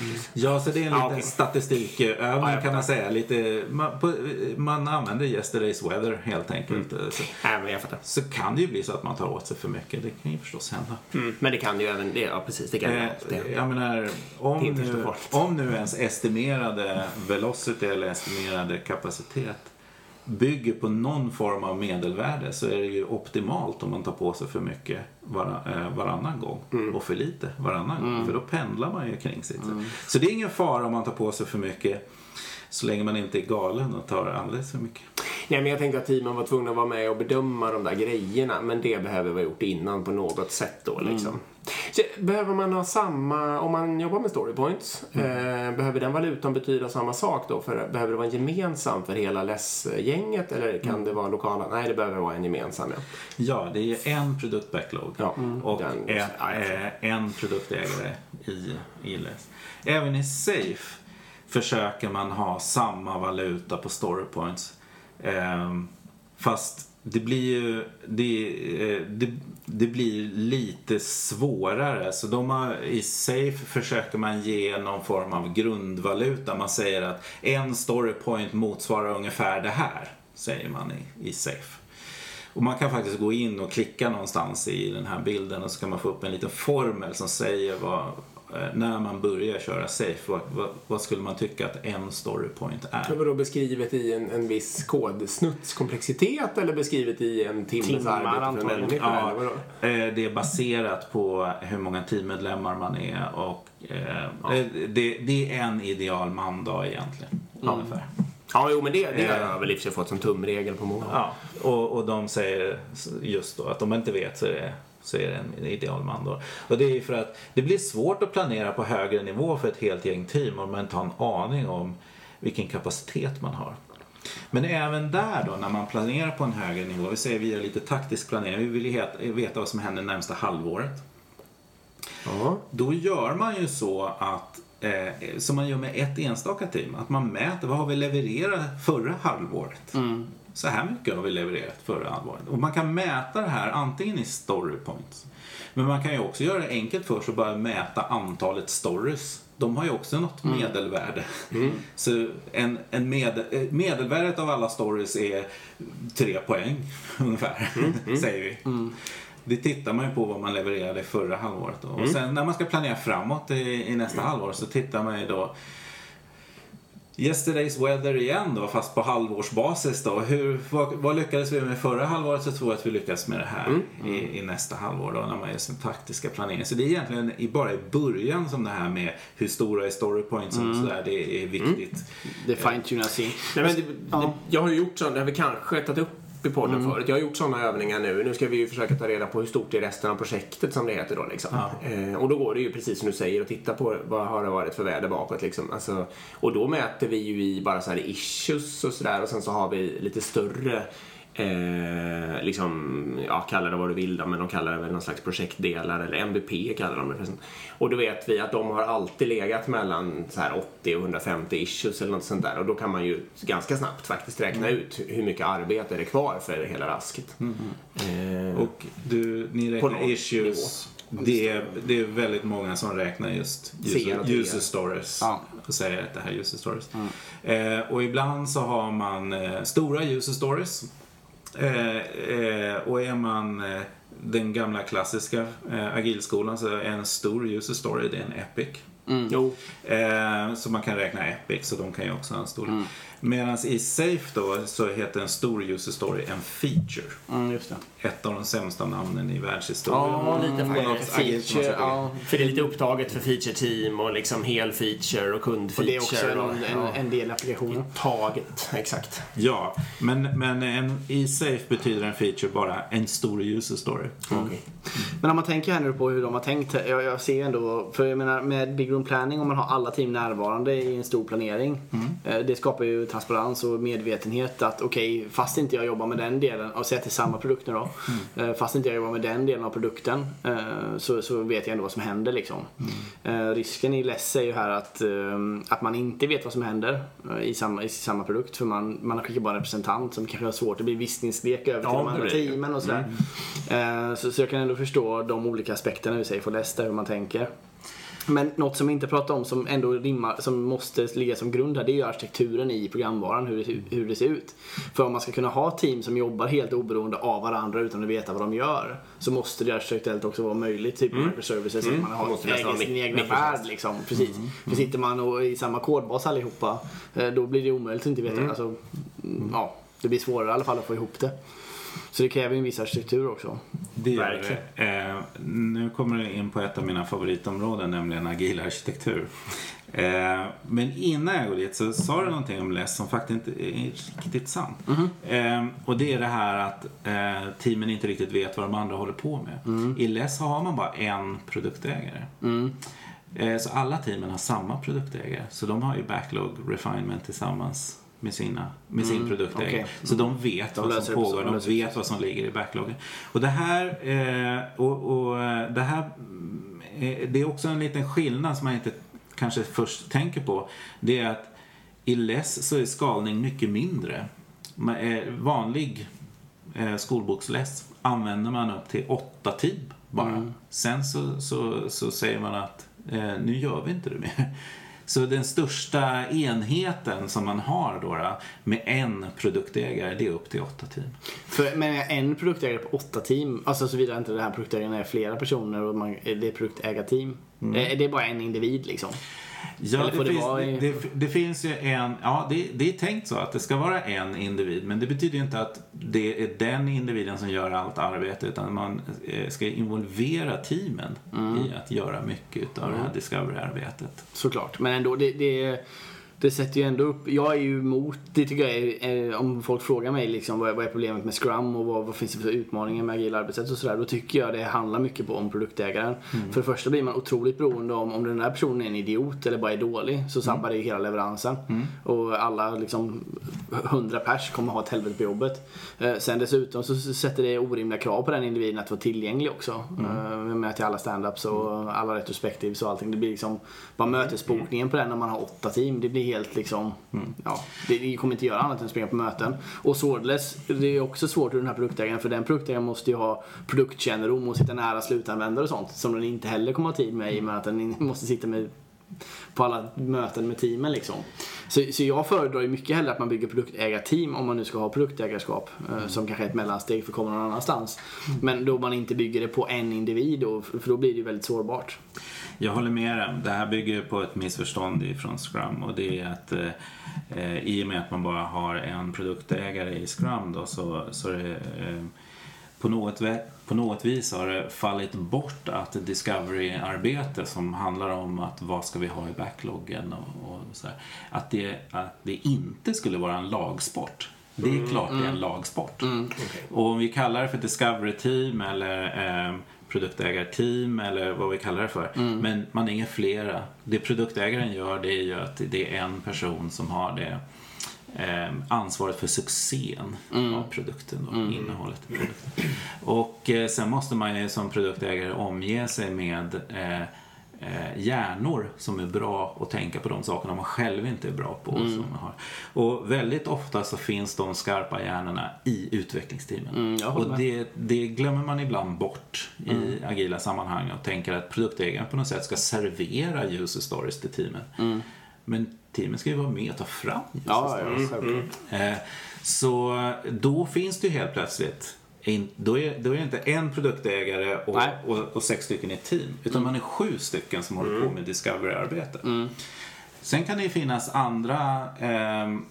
Ja, så det är en Ja, liten okej. statistikövning Ja, kan man säga. Lite, man, på, man använder yesterday's weather helt enkelt. Mm. Så, Nej, men jag fattar. så kan det ju bli så att man tar åt sig för mycket. Det kan ju förstås hända. Mm. Men det kan ju även, det, ja precis, det kan ju Eh, alltid. jag menar, om Det så nu, om nu ens estimerade velocity eller estimerade kapacitet bygger på någon form av medelvärde så är det ju optimalt om man tar på sig för mycket var, eh, varannan gång Mm. och för lite varannan gång. För då pendlar man ju kring sitt. Så det är ingen fara om man tar på sig för mycket så länge man inte är galen och tar alldeles för mycket. Nej, men jag tänkte att teamen var tvungna att vara med och bedöma de där grejerna. Men det behöver vara gjort innan på något sätt då liksom. Så, behöver man ha samma, om man jobbar med story points, eh, behöver den valutan betyda samma sak då? För, behöver det vara en gemensam för hela LESS-gänget eller kan det vara lokala? Nej, det behöver vara en gemensam ja. Ja, det är en produktbacklog Ja, och den- eh, en produktägare i ILS. Även i Safe försöker man ha samma valuta på storypoints. Ehm, fast det blir ju det, eh, det, det blir lite svårare. Så de har, i Safe försöker man ge någon form av grundvaluta. Man säger att en story point motsvarar ungefär det här, säger man i, i Safe. Och man kan faktiskt gå in och klicka någonstans i den här bilden och så kan man få upp en liten formel som säger vad, när man börjar köra safe, vad, vad, vad skulle man tycka att en storypoint Det är? var då beskrivet i en, en viss kodsnutts komplexitet eller beskrivet i en timmes Timmar, arbete för en antagligen. människa? Ja, eller eh, det är baserat på hur många teammedlemmar man är och eh, eh, det, det är en ideal mandag egentligen. Ungefär. Ja, jo, men det, det har Eh. jag väl i och för sig fått som tumregel på många. Ja, och, och de säger just då att om man inte vet så är det, så är det en ideal man då. Och det är ju för att det blir svårt att planera på högre nivå för ett helt gäng team om man inte har en aning om vilken kapacitet man har. Men även där då när man planerar på en högre nivå, vi säger vi gör lite taktisk planering, vi vill ju veta vad som händer närmsta halvåret. Ja. Då gör man ju så att, eh, som man gör med ett enstaka team, att man mäter vad har vi levererat förra halvåret. Så här mycket har vi levererat förra halvåret. Och man kan mäta det här antingen i story points. Men man kan ju också göra det enkelt för sig och bara mäta antalet stories. De har ju också något medelvärde. Så en, en med, eh, medelvärdet av alla stories är tre poäng ungefär, säger vi. Det tittar man ju på vad man levererade förra halvåret. Då. Och sen när man ska planera framåt i, i nästa halvår så tittar man ju då Yesterday's weather igen då, fast på halvårsbasis då. Hur, vad, vad lyckades vi med förra halvåret så tror jag att vi lyckas med det här i, i nästa halvår då när man gör sin taktiska planering. Så det är egentligen i, bara i början som det här med hur stora är storypoints och sådär, det är viktigt. Det fine-tunas in. Nej, men det, Ja. det, jag har ju gjort sånt, det har vi kanske tagit upp i podden förut. Jag har gjort sådana övningar nu. Nu ska vi ju försöka ta reda på hur stort är resten av projektet som det heter då liksom. Eh, och då går det ju precis som du säger att titta på vad har det varit för väder bakåt liksom. Alltså, och då mäter vi ju i bara så här issues och sådär och sen så har vi lite större Eh, liksom, ja kalla det vad du vill då, men de kallar det väl någon slags projektdelar eller MVP kallar de det förresten. Och då vet vi att de har alltid legat mellan så här 80 och 150 issues eller något sånt där och då kan man ju ganska snabbt faktiskt räkna ut hur mycket arbete det är kvar för hela rasket. Eh, Och du, ni räknar issues. Det är, det är väldigt många som räknar just user, stories. Ja. Och säger att det här är user stories. Eh, och ibland så har man eh, stora user stories. Eh, eh, och är man eh, den gamla klassiska agilskolan så är en stor user story det är en epic. Jo. Eh, så man kan räkna Epic, så de kan ju också ha en storlek. Mm. Medan i Safe då så heter en stor user story en feature. Mm, just det. Ett av de sämsta namnen i världshistorien. Ja, lite agilt man Feature, ja. För det är lite upptaget för feature team och liksom hel feature och Och kundfeature. det är också en, och, en, ja, en del i applikationen. taget, exakt. Ja, men, men en, i Safe betyder en feature bara en stor user story. Okej. Men om man tänker här nu på hur de har tänkt. Jag, jag ser ändå, för jag menar med Big Room Planning om man har alla team närvarande i en stor planering. eh, Det skapar ju transparens och medvetenhet att okej, fast inte jag jobbar med den delen, och säg att det är samma produkt nu då. eh, Fast inte jag jobbar med den delen av produkten eh, så, så vet jag ändå vad som händer liksom. Eh, Risken i Less är ju här att, att man inte vet vad som händer i samma, i samma produkt. För man, man skickar bara en representant som kanske har svårt, det blir visningslek över till Ja, de andra teamen och sådär. Eh, Så, så jag kan ändå förstå de olika aspekterna i sig för Less där, hur man tänker. Men något som vi inte pratar om som ändå rimmar, som måste ligga som grund här, det är ju arkitekturen i programvaran, hur det, hur det ser ut. För om man ska kunna ha team som jobbar helt oberoende av varandra utan att veta vad de gör, så måste det arkitekturellt också vara möjligt, typ mm. microservices, att man har sin mic- egna microservice. värld liksom. Precis. För sitter man och, i samma kodbas allihopa, eh, då blir det omöjligt att inte veta. Alltså, mm, ja, det blir svårare i alla fall att få ihop det. Så det kräver ju en viss arkitektur också. Det gör det. Eh, nu kommer du in på ett av mina favoritområden, nämligen agil arkitektur. Eh, men innan jag går dit så sa du någonting om LESS som faktiskt inte är riktigt sant. Eh, och det är det här att eh, teamen inte riktigt vet vad de andra håller på med. I LESS har man bara en produktägare. Eh, så alla teamen har samma produktägare. Så de har ju backlog refinement tillsammans med, sina, med sin produktägare. okej. Så de vet De vad som pågår, de vet vad som ligger i backloggen. Och det här, eh, och, och, eh, det här mm, eh, det är också en liten skillnad som man inte kanske först tänker på. Det är att i LESS så är skalning mycket mindre. Är vanlig eh, skolboksläs använder man upp till åtta team bara. Sen så, så, så säger man att eh, nu gör vi inte det mer. Så den största enheten som man har då, då med en produktägare, det är upp till åtta team. För, men en produktägare på åtta team, alltså såvida inte den här produktägaren är flera personer och man, det är produktägarteam. Eh, Det är bara en individ liksom. Ja, det, det finns, det, det, finns ju en, ja det, är tänkt så att det ska vara en individ men det betyder ju inte att det är den individen som gör allt arbete utan man eh, ska involvera teamen Mm. i att göra mycket av det här discovery-arbetet. Såklart. Men ändå, det, det, det sätter ju ändå upp... Jag är ju emot, det tycker jag är, om folk frågar mig liksom, vad, är, vad är problemet med Scrum och vad, vad finns det för utmaningar med agila arbetssätt och sådär. Då tycker jag det handlar mycket på om produktägaren. För det första blir man otroligt beroende om, om den där personen är en idiot eller bara är dålig så sabbar det ju hela leveransen. Och alla liksom 100 pers kommer ha ett helvete på jobbet. Eh, sen dessutom så sätter det orimliga krav på den individen att vara tillgänglig också. Eh, med till alla standups och alla retrospectives och allting. Det blir liksom bara mötesbokningen på den när man har åtta team. Det blir helt liksom, ja, det, kommer inte göra annat än springa på möten. Och således, det är också svårt för den här produktägaren för den produktägaren måste ju ha produktkännedom och sitta nära slutanvändare och sånt som den inte heller kommer ha tid med i och med att den måste sitta med på alla möten med teamen liksom. Så, så jag föredrar ju mycket hellre att man bygger produktägarteam om man nu ska ha produktägarskap eh, som kanske är ett mellansteg för att komma någon annanstans. Men då man inte bygger det på en individ för för då blir det ju väldigt sårbart. Jag håller med dig. Det här bygger på ett missförstånd från Scrum och det är att eh, i och med att man bara har en produktägare i Scrum då så, så är det eh, på något, på något vis har det fallit bort att discovery-arbete som handlar om att vad ska vi ha i backloggen och, och så här, att, det, att det inte skulle vara en lagsport. Det är klart det är en lagsport. Och om vi kallar det för discovery team eller eh, produktägarteam eller vad vi kallar det för. Men man är flera. Det produktägaren gör det är ju att det är en person som har det eh, ansvaret för succén av produkten och innehållet i produkten. Och eh, sen måste man ju som produktägare omge sig med eh, eh, hjärnor som är bra att tänka på de sakerna man själv inte är bra på. Som man har. Och väldigt ofta så finns de skarpa hjärnorna i utvecklingsteamen. Mm, och det, det glömmer man ibland bort i agila sammanhang och tänker att produktägaren på något sätt ska servera user stories till teamen. Men teamen ska ju vara med och ta fram user Ja, stories. ja, självklart. Eh, Så då finns det ju helt plötsligt in, då, är, då är det inte en produktägare och, och, och sex stycken i ett team. Utan man är sju stycken som håller på med discovery-arbete. Sen kan det ju finnas andra ehm,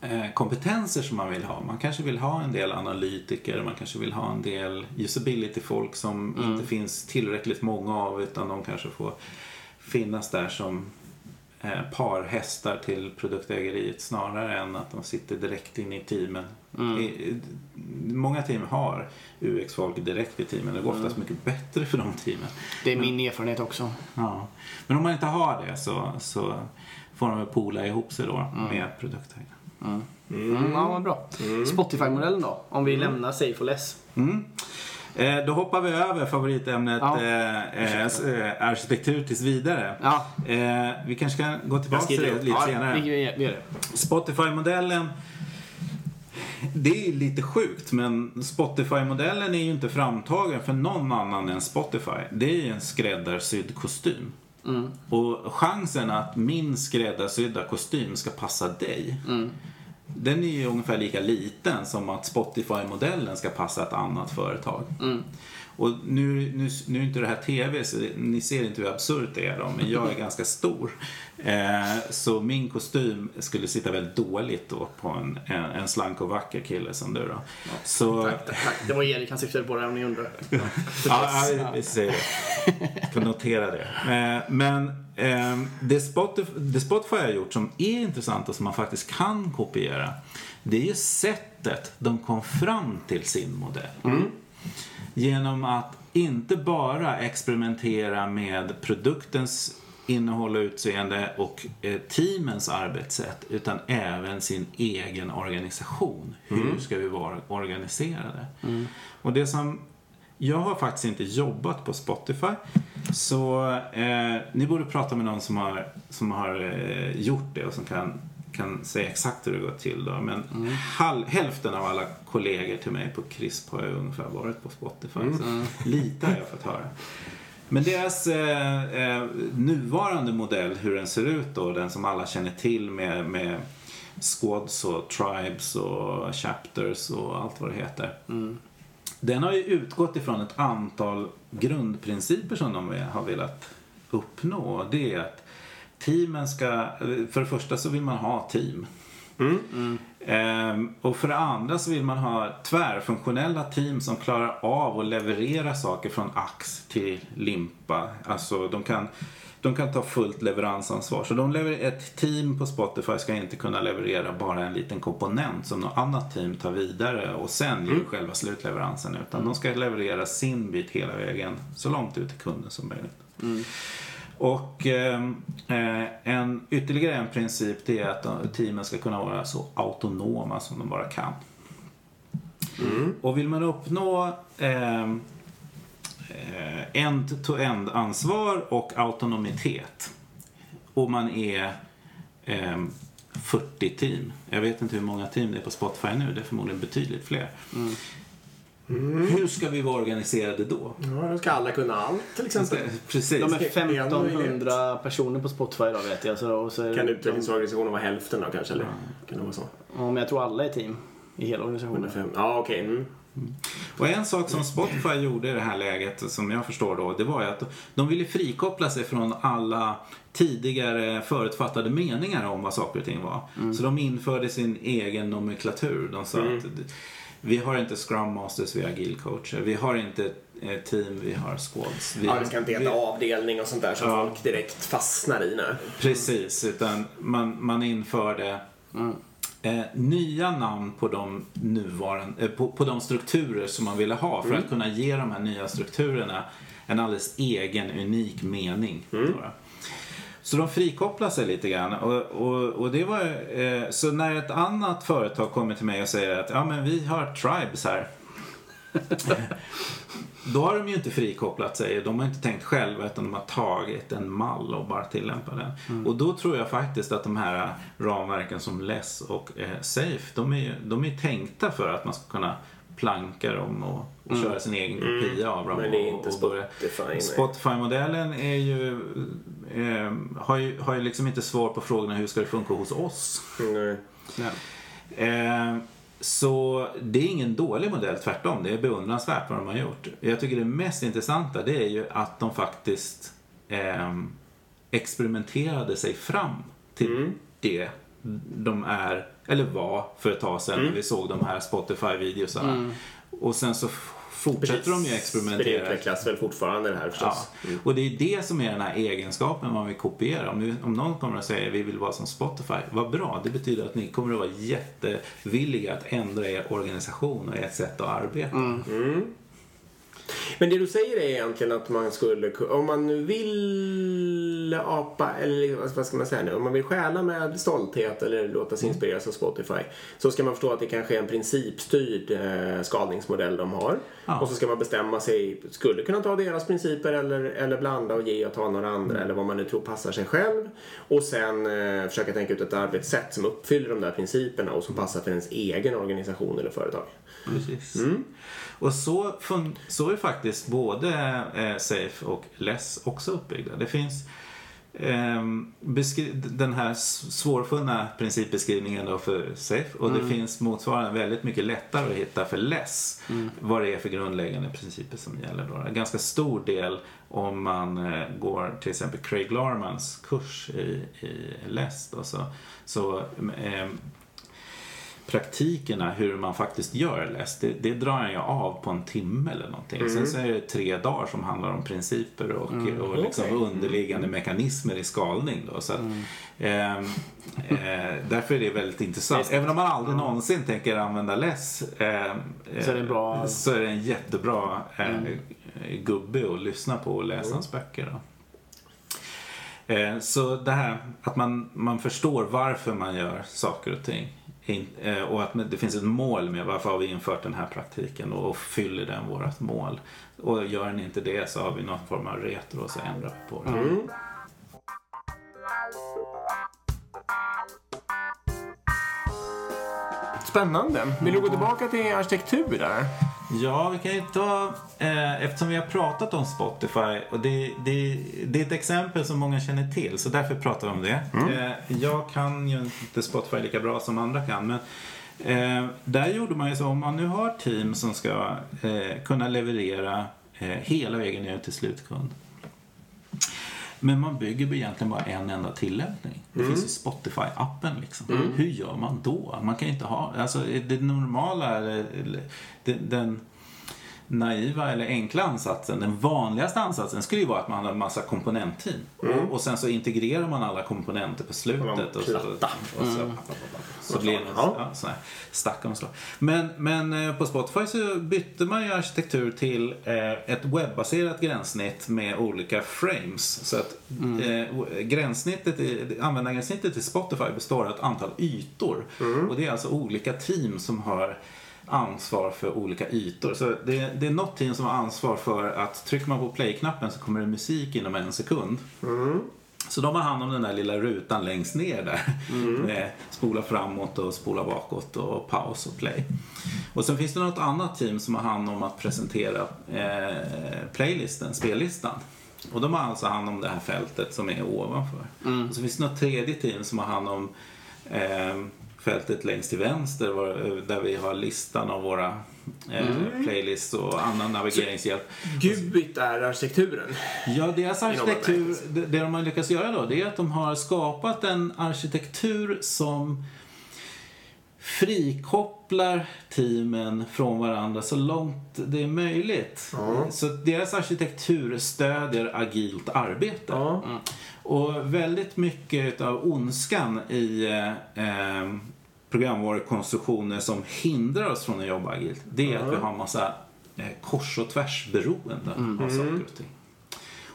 eh, kompetenser som man vill ha. Man kanske vill ha en del analytiker, man kanske vill ha en del usability-folk som inte finns tillräckligt många av utan de kanske får finnas där som parhästar till produktägeriet snarare än att de sitter direkt in i teamen. I, många team har UX-folk direkt i teamen. Det går oftast mycket bättre för de teamen. Det är min erfarenhet också. Ja. Men om man inte har det så, så får de väl poola ihop sig då med produktägare. Mm. Ja, vad bra. Spotify-modellen då? Om vi lämnar Safe och Less. Mm. Eh, då hoppar vi över favoritämnet Ja. eh, eh, eh, arkitektur tills vidare. Ja. Eh, vi kanske kan gå tillbaka till det lite ja, senare. Vi, vi. Spotify-modellen det är lite sjukt men Spotify-modellen är ju inte framtagen för någon annan än Spotify. Det är ju en skräddarsydd kostym. Och chansen att min skräddarsydda kostym ska passa dig den är ju ungefär lika liten som att Spotify-modellen ska passa ett annat företag. Mm. Och nu, nu, nu är inte det här TV så ni ser inte hur absurt det är då, men jag är ganska stor. Eh, så min kostym skulle sitta väldigt dåligt då på en, en, en slank och vacker kille som du då. Så, Tack, tack. Det var Erik han syftade på det om ni undrar. Ja, ja, vi säger det. Kan notera det. Eh, Men eh, det Spotify, det Spotify har gjort som är intressant och som man faktiskt kan kopiera det är ju sättet de kom fram till sin modell. Genom att inte bara experimentera med produktens innehåll och utseende och eh, teamens arbetssätt utan även sin egen organisation. Hur ska vi vara organiserade? Och det som jag har faktiskt inte jobbat på Spotify. Så eh, ni borde prata med någon som har, som har eh, gjort det och som kan, kan säga exakt hur det går till. Då. Men hal- hälften av alla kollegor till mig på CRISP har ju ungefär varit på Spotify. Så lite har jag fått höra. Men deras eh, eh, nuvarande modell, hur den ser ut då, den som alla känner till med, med squads och tribes och chapters och allt vad det heter. Den har ju utgått ifrån ett antal grundprinciper som de har velat uppnå. Det är att teamen ska, för det första så vill man ha team. Ehm, och för det andra så vill man ha tvärfunktionella team som klarar av att leverera saker från ax till limpa. Alltså de kan, de kan ta fullt leveransansvar. Så de lever, ett team på Spotify ska inte kunna leverera bara en liten komponent som något annat team tar vidare och sen ger själva slutleveransen. Utan de ska leverera sin bit hela vägen så långt ut till kunden som möjligt. Och ehm, eh, en, ytterligare en princip det är att de- teamen ska kunna vara så autonoma som de bara kan. Och vill man uppnå ehm, eh, end-to-end ansvar och autonomitet och man är ehm, 40 team. Jag vet inte hur många team det är på Spotify nu. Det är förmodligen betydligt fler. Hur ska vi vara organiserade då? Ja, då ska alla kunna allt till exempel. Precis. De är En 1500 personer på Spotify idag vet jag. Så, och så, Kan utvecklingsorganisationen vara hälften då kanske? Eller? Kan det vara så? Ja, men jag tror alla är team i hela organisationen. Fem. Ja, okej. Mm. Och en sak som Spotify gjorde i det här läget, som jag förstår då, det var ju att de ville frikoppla sig från alla tidigare förutfattade meningar om vad saker och ting var. Så de införde sin egen nomenklatur. De sa att vi har inte Scrum Masters, vi har agilcoacher. Vi har inte eh, team, vi har squads. Vi, Ja, det ska inte heta vi, avdelning och sånt där som Ja. folk direkt fastnar i nu. Precis, utan man, man införde eh, nya namn på de, nuvarande, eh, på, på de strukturer som man ville ha för att kunna ge de här nya strukturerna en alldeles egen, unik mening. Då. Så de frikopplar sig lite grann. Och, och, och det var, eh, så när ett annat företag kommer till mig och säger att ja, men vi har tribes här. Då har de ju inte frikopplat sig. De har inte tänkt själva utan de har tagit en mall och bara tillämpat den. Och då tror jag faktiskt att de här ramverken som LESS och eh, SAFE, de är ju de är tänkta för att man ska kunna planka dem och, och köra sin egen kopia av dem. Men det är inte och Spotify. Spotify-modellen är ju, eh, har ju, har ju liksom inte svar på frågorna hur ska det funka hos oss. Nej. Eh, så det är ingen dålig modell, tvärtom. Det är beundransvärt vad de har gjort. Jag tycker det mest intressanta det är ju att de faktiskt eh, experimenterade sig fram till det de är, eller var för ett tag sedan när vi såg de här Spotify-videosarna. Och sen så fortsätter de ju För det experimentera. utvecklas väl fortfarande det här Ja. förstås. Och det är det som är den här egenskapen man vill kopiera. Om, om någon kommer och säger vi vill vara som Spotify, vad bra. Det betyder att ni kommer att vara jättevilliga att ändra er organisation och ert sätt att arbeta. Men det du säger är egentligen att man skulle ku- om man nu vill apa, eller vad ska man säga nu, om man vill stjäla med stolthet eller låta sig inspireras av Spotify så ska man förstå att det kanske är en principstyrd eh, skalningsmodell de har. Ja. Och så ska man bestämma sig, skulle kunna ta deras principer eller, eller blanda och ge och ta några andra eller vad man nu tror passar sig själv. Och sen eh, försöka tänka ut ett arbetssätt som uppfyller de där principerna och som passar för ens egen organisation eller företag. Precis. Och så, så är faktiskt både eh, Safe och Less också uppbyggda. Det finns beskri- den här svårfunna principbeskrivningen då för Safe och det finns motsvarande väldigt mycket lättare att hitta för Less vad det är för grundläggande principer som gäller. Då. En ganska stor del om man eh, går till exempel Craig Larmans kurs i, i Less då, så, så ehm, praktikerna hur man faktiskt gör läst, det, det drar jag av på en timme eller någonting. Sen så är det tre dagar som handlar om principer och, och liksom Okej. underliggande mekanismer i skalning. Då, så att, ehm, eh, därför är det väldigt intressant. Även om man aldrig någonsin tänker använda less ehm, Så är det bra- så är det en jättebra eh, gubbe att lyssna på och läsa hans böcker. Då. Eh, Så det här att man, man förstår varför man gör saker och ting. In, eh, och att det finns ett mål med varför har vi infört den här praktiken och, och fyller den vårt mål. Och gör den inte det så har vi någon form av retro och så ändrar på det. Mm. Spännande. Vill du gå tillbaka till arkitektur där? Ja, vi kan ju ta, eh, eftersom vi har pratat om Spotify och det, det, det är ett exempel som många känner till så därför pratar vi om det. Eh, jag kan ju inte Spotify lika bra som andra kan men eh, där gjorde man ju så om man nu har team som ska eh, kunna leverera eh, hela vägen ner till slutkund. Men man bygger egentligen bara en enda tillämpning. Det finns ju Spotify-appen liksom. Hur gör man då? Man kan inte ha, alltså det normala, den, den naiva eller enkla ansatsen, den vanligaste ansatsen skulle ju vara att man har en massa komponentteam. Och, och sen så integrerar man alla komponenter på slutet. Och så, och så, så blir det Ja. här stack och så. Men, men eh, på Spotify så bytte man ju arkitektur till eh, ett webbaserat gränssnitt med olika frames. Så att eh, gränssnittet, i- användargränssnittet i Spotify består av ett antal ytor. Och det är alltså olika team som har ansvar för olika ytor. Så det, det är något team som har ansvar för att trycker man på play-knappen så kommer det musik inom en sekund. Så de har hand om den där lilla rutan längst ner där. Med spola framåt och spola bakåt och paus och play. Och sen finns det något annat team som har hand om att presentera eh, playlisten, spellistan. Och de har alltså hand om det här fältet som är ovanför. Och så finns det något tredje team som har hand om eh, fältet längst till vänster där vi har listan av våra eh, playlists och annan navigeringshjälp. Gubbigt är arkitekturen. Ja, deras arkitektur, det, de har lyckats göra då, det är att de har skapat en arkitektur som frikopplar teamen från varandra så långt det är möjligt. Så deras arkitektur stödjer agilt arbete. Ja. Och väldigt mycket av ondskan i eh, eh, programvarukonstruktioner som hindrar oss från att jobba agilt, det är att vi har en massa eh, kors och tvärsberoenden av saker och ting.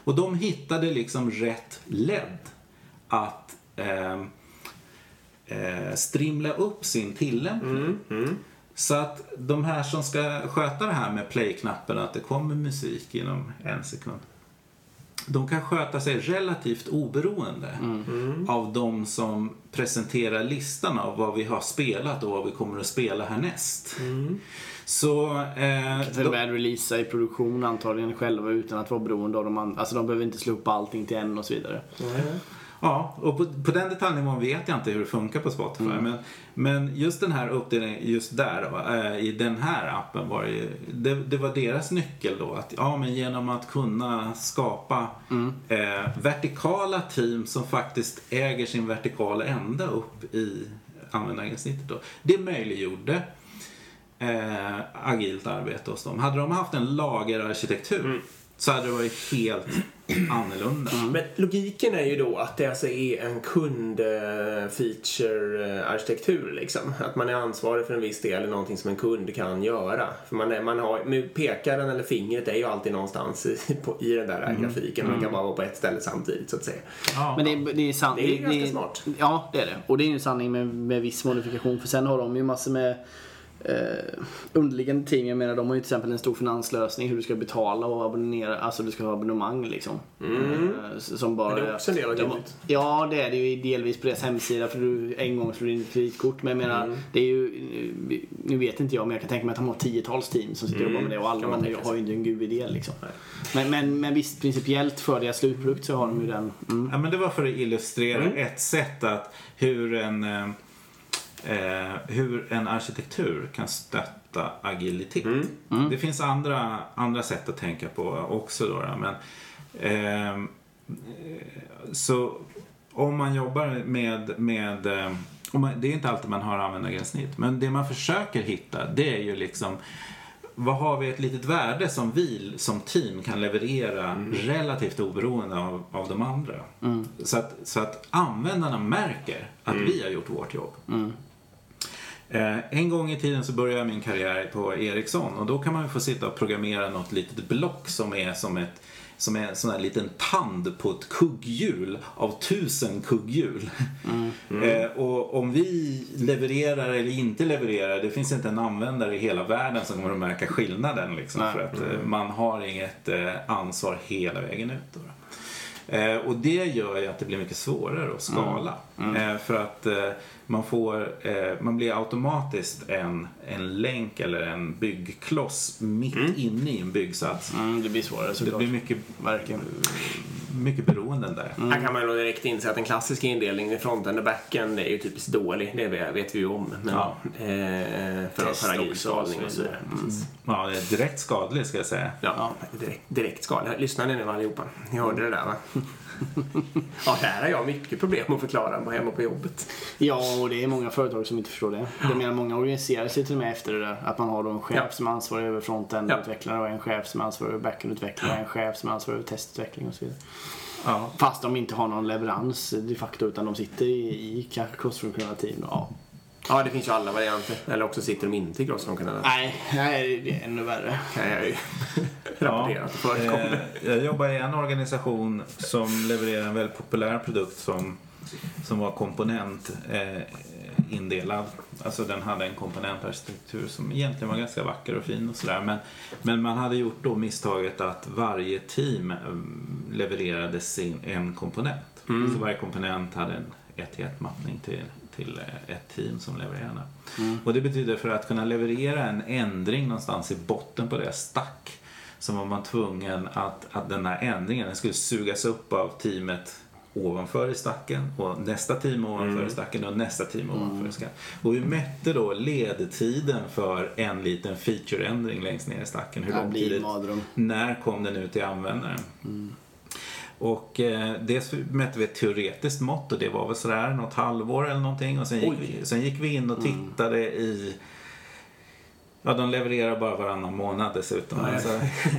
Och de hittade liksom rätt ledd att eh, eh, strimla upp sin tillämpning. Så att de här som ska sköta det här med play-knappen, att det kommer musik inom en sekund. De kan sköta sig relativt oberoende av de som presenterar listan av vad vi har spelat och vad vi kommer att spela härnäst. Så... Eh, Till och med releasa i produktion antagligen själva utan att vara beroende av de andra. Alltså de behöver inte slå upp allting till en och så vidare. Ja, och på, på den detaljnivån vet jag inte hur det funkar på Spotify. Men, men just den här uppdelningen, just där eh, i den här appen var det, ju- det, det var deras nyckel då. Att, ja, men genom att kunna skapa eh, vertikala team som faktiskt äger sin vertikala ända upp i användargränssnittet då. Det möjliggjorde eh, agilt arbete hos dem. Hade de haft en lagerarkitektur så hade det varit helt annorlunda. Men logiken är ju då att det alltså är en kund-feature-arkitektur liksom. Att man är ansvarig för en viss del eller någonting som en kund kan göra. För man, är, man har, pekaren eller fingret är ju alltid någonstans i, på, i den där grafiken. Man kan bara vara på ett ställe samtidigt så att säga. Ja. Men det är, det är sant. Det är ganska smart. Ja, det är det. Och det är ju en sanning med, med viss modifikation. För sen har de ju massor med eh, underliggande team. Jag menar, de har ju till exempel en stor finanslösning hur du ska betala och abonnera. Alltså du ska ha abonnemang liksom. Eh, som bara, Men det är också en del av de-. Ja, det är det ju delvis på deras hemsida. För du en gång slår in ett kreditkort. Men jag menar, Mm. det är ju, nu vet inte jag, men jag kan tänka mig att de har tiotals team som sitter och jobbar med det. Och alla Mm. De har ju inte en gud idé liksom. Men, men, men visst, principiellt för deras slutprodukt så har de ju den. Mm. Ja, men det var för att illustrera ett sätt att hur en, eh, hur en arkitektur kan stötta agilitet. Det finns andra, andra sätt att tänka på också. Då, men, eh, så om man jobbar med, med eh, om man, det är inte alltid man har användargränssnitt, men det man försöker hitta det är ju liksom vad har vi ett litet värde som vi som team kan leverera relativt oberoende av, av de andra? Så, att, så att användarna märker att vi har gjort vårt jobb. Eh, en gång i tiden så började jag min karriär på Ericsson och då kan man ju få sitta och programmera något litet block som är som ett som är en sån här liten tand på ett kugghjul av tusen kugghjul. Eh, och om vi levererar eller inte levererar, det finns inte en användare i hela världen som kommer att märka skillnaden. Liksom, Nej. för att eh, man har inget eh, ansvar hela vägen ut. Då. Eh, och det gör ju att det blir mycket svårare att skala. Eh, för att eh, man, får, eh, man blir automatiskt en, en länk eller en byggkloss mitt inne i en byggsats. Mm, det blir svårare Det såklart. blir mycket, Verkligen. mycket beroenden där. Här kan man ju då direkt inse att den klassiska indelningen i fronten och backen är ju typiskt dålig. Det vet vi ju om. Men, Ja. eh, för, Test för agil också, skalning och så vidare. Precis. Ja, det är direkt skadligt ska jag säga. Ja, direkt, direkt skadlig. Lyssnar ni nu allihopa? Ni hörde det där va? ja, här har jag mycket problem att förklara hemma på jobbet. Ja, och det är många företag som inte förstår det. Jag menar, många organiserar sig till och med efter det där. Att man har då en chef Ja. som är ansvarig över frontend-utvecklare och en chef som är ansvarig över backend-utvecklare och en chef som är ansvarig över testutveckling och så vidare. Ja. Fast de inte har någon leverans de facto utan de sitter i, i crossfunktionella team. Ja. Ja, det finns ju alla varianter. Eller också sitter de inte i crossfunktionella. Nej, nej, det är ännu värre. kan jag ju rapportera att förekommer. Eh, jag jobbar i en organisation som levererar en väldigt populär produkt som, som var komponent eh, indelad. Alltså den hade en komponentarkitektur som egentligen var ganska vacker och fin och sådär. Men, men man hade gjort då misstaget att varje team eh, levererade sin, en komponent. Så varje komponent hade en 1 mappning till, till eh, ett team som levererade. Och det betyder för att kunna leverera en ändring någonstans i botten på det stack så var man tvungen att, att den här ändringen den skulle sugas upp av teamet ovanför i stacken och nästa team ovanför i stacken och nästa team ovanför i stacken. Och vi mätte då ledtiden för en liten featureändring längst ner i stacken. Hur lång tid när kom den ut till användaren? Och eh, dels mätte vi ett teoretiskt mått och det var väl sådär något halvår eller någonting. Och sen gick, vi, sen gick vi in och tittade i Ja, de levererar bara varannan månad dessutom. Alltså,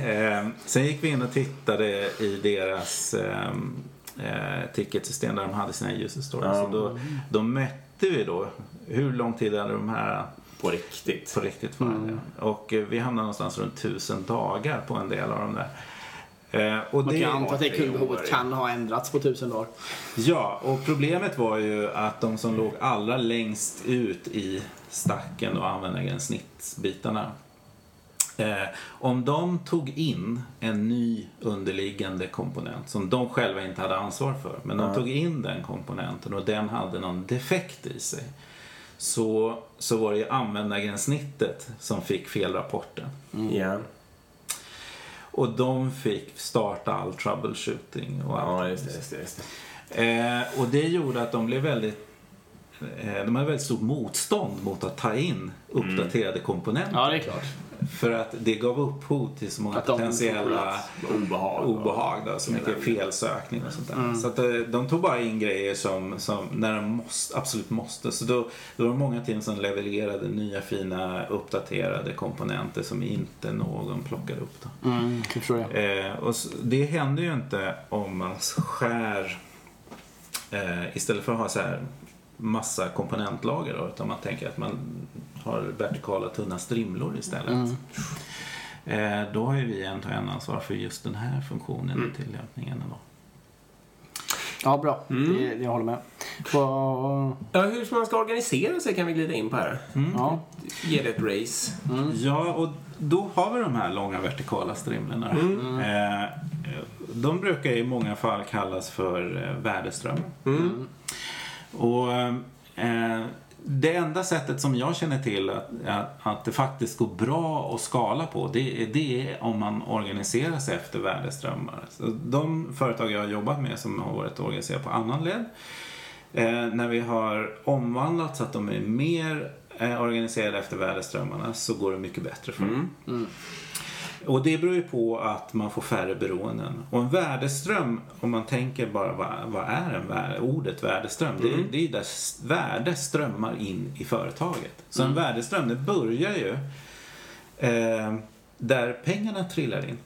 eh, sen gick vi in och tittade i deras eh, eh, ticketsystem där de hade sina user stories. Och då, då mätte vi då hur lång tid hade de här På riktigt. på riktigt var det. Och eh, vi hamnade någonstans runt tusen dagar på en del av dem där. Eh, och Man det, kan anta att det kundbehovet kan ha ändrats på tusen dagar. Ja, och problemet var ju att de som låg allra längst ut i stacken och användargränssnittsbitarna Eh, om de tog in en ny underliggande komponent som de själva inte hade ansvar för, men de tog in den komponenten och den hade någon defekt i sig, så, så var det ju användargränssnittet som fick felrapporten. Ja. Och de fick starta all troubleshooting och allt. ja, just det. Just det, just det. Eh, och det gjorde att de blev väldigt eh, de hade väldigt stort motstånd mot att ta in uppdaterade komponenter. Ja, det är klart. För att det gav upphov till så många Att potentiella Obehag. obehag. Då, så mycket felsökning och sånt där. Så att eh, de tog bara in grejer som, som när de måste, absolut måste. Så då, då var det många team som levererade nya fina uppdaterade komponenter som inte någon plockade upp. Då. Mm, jag förstår det. Eh, och s- det händer ju inte om man skär eh, istället för att ha så här massa komponentlager då, utan man tänker att man har vertikala tunna strimlor istället. Eh, då har ju vi en en ansvar för just den här funktionen i tillämpningen. Då. Ja, bra. Det, det jag håller med. Vad- Ja, hur man ska organisera sig kan vi glida in på här. Ja. Ge det ett race. Ja, och då har vi de här långa vertikala strimlorna. Eh, de brukar i många fall kallas för eh, värdeströmmar. Och eh, det enda sättet som jag känner till att, att, att det faktiskt går bra att skala på det, är- det är om man organiserar sig efter värdeströmmar. Så de företag jag har jobbat med som har varit organiserade på annan led Eh, när vi har omvandlat så att de är mer eh, organiserade efter värdeströmmarna så går det mycket bättre för dem. Mm. Mm. Och det beror ju på att man får färre beroenden. Och en värdeström, om man tänker bara vad, vad är en värde, ordet värdeström? Det, det är ju där värde strömmar in i företaget. Så en värdeström, det börjar ju eh, där pengarna trillar in.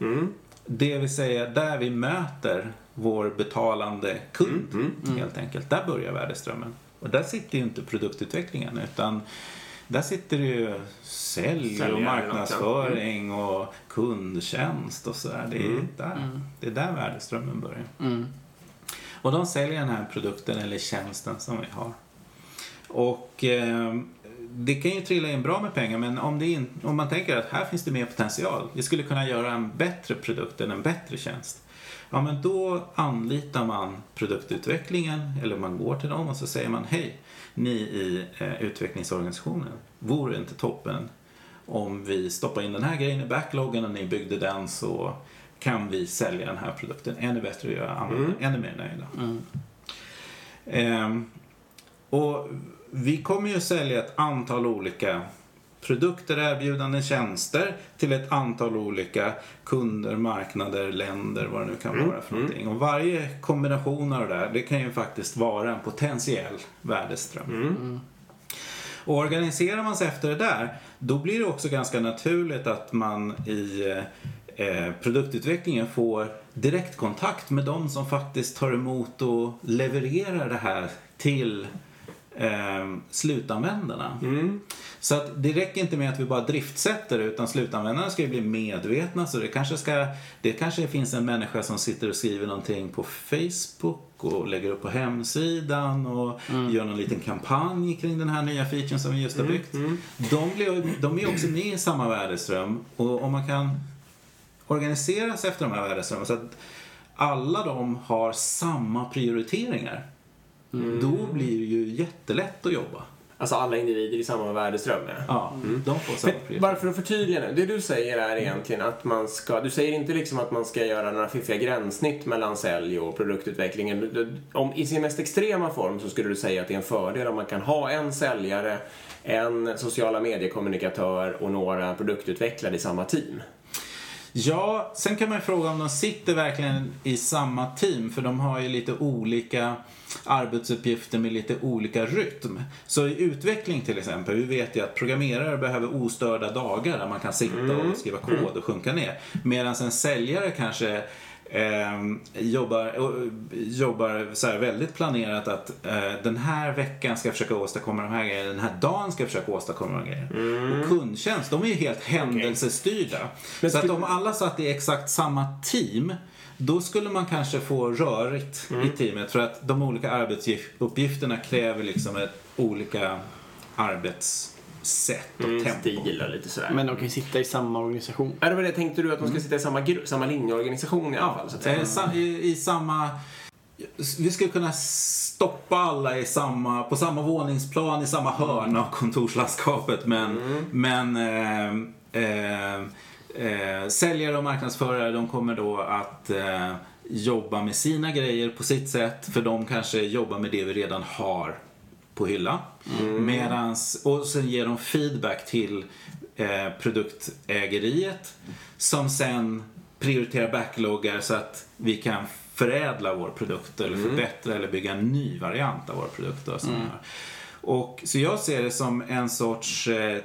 Det vill säga där vi möter vår betalande kund helt enkelt. Där börjar värdeströmmen. Och där sitter ju inte produktutvecklingen utan där sitter det ju sälj och marknadsföring och kundtjänst och sådär. Det är, där, det är där värdeströmmen börjar. Och de säljer den här produkten eller tjänsten som vi har. Och eh, det kan ju trilla in bra med pengar men om, det in, om man tänker att här finns det mer potential. Vi skulle kunna göra en bättre produkt eller en bättre tjänst. Ja men då anlitar man produktutvecklingen eller man går till dem och så säger man hej ni i eh, utvecklingsorganisationen. Vore det inte toppen om vi stoppar in den här grejen i backloggen och ni byggde den så kan vi sälja den här produkten ännu bättre och göra användarna ännu mer nöjda. Ehm, och vi kommer ju sälja ett antal olika produkter, erbjudanden, tjänster till ett antal olika kunder, marknader, länder, vad det nu kan vara för någonting. Och varje kombination av det där, det kan ju faktiskt vara en potentiell värdeström. Och organiserar man sig efter det där, då blir det också ganska naturligt att man i eh, produktutvecklingen får direktkontakt med de som faktiskt tar emot och levererar det här till eh, slutanvändarna. Så att det räcker inte med att vi bara driftsätter utan slutanvändarna ska ju bli medvetna. Så det kanske, ska, det kanske finns en människa som sitter och skriver någonting på Facebook och lägger upp på hemsidan och gör någon liten kampanj kring den här nya featuren som vi just har byggt. De, blir, de är också med i samma värdeström och om man kan organisera sig efter de här värdeströmmarna så att alla de har samma prioriteringar. Då blir det ju jättelätt att jobba. Alltså alla individer i samma värdeström. Ja. Ja, de får samma prioriteringar. bara för att förtydliga nu. Det du säger är egentligen att man ska... Du säger inte liksom att man ska göra några fiffiga gränssnitt mellan sälj och produktutvecklingen. Du- Om, I sin mest extrema form så skulle du säga att det är en fördel om man kan ha en säljare, en sociala mediekommunikatör och några produktutvecklare i samma team. Ja, sen kan man ju fråga om de sitter verkligen i samma team för de har ju lite olika arbetsuppgifter med lite olika rytm. Så i utveckling till exempel, vi vet ju att programmerare behöver ostörda dagar där man kan sitta och skriva kod och sjunka ner. Medan en säljare kanske eh, jobbar, och, jobbar så väldigt planerat att eh, den här veckan ska jag försöka åstadkomma de här grejerna, den här dagen ska jag försöka åstadkomma de här grejerna. Och kundtjänst, de är ju helt händelsestyrda. Men så att om alla satt i exakt samma team då skulle man kanske få rörigt Mm. i teamet för att de olika arbetsuppgifterna kräver liksom ett olika arbetssätt och Mm, tempo. stil och lite sådär. Men de kan ju sitta i samma organisation. Ja, det var det tänkte du att de ska sitta i samma, samma linjeorganisation i alla fall? Så att säga. eh, sa- i, i samma... Vi skulle kunna stoppa alla i samma, på samma våningsplan i samma hörn av kontorslandskapet men, men eh, eh, eh, säljare och marknadsförare de kommer då att eh, jobba med sina grejer på sitt sätt. För de kanske jobbar med det vi redan har på hyllan. Medans, och sen ger de feedback till eh, produktägeriet som sen prioriterar backloggar så att vi kan förädla vår produkt eller förbättra eller bygga en ny variant av vår produkt. Och, sådär. och Så jag ser det som en sorts eh,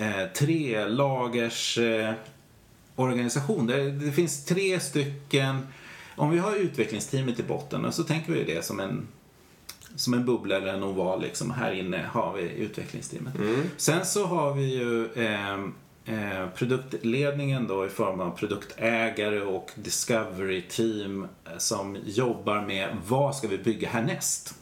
eh, tre lagers eh, organisation. Det, det finns tre stycken, om vi har utvecklingsteamet i botten så tänker vi det som en som en bubbla eller en oval liksom. Här inne har vi utvecklingsteamet. Sen så har vi ju eh, eh, produktledningen då i form av produktägare och discovery team eh, som jobbar med vad ska vi bygga härnäst.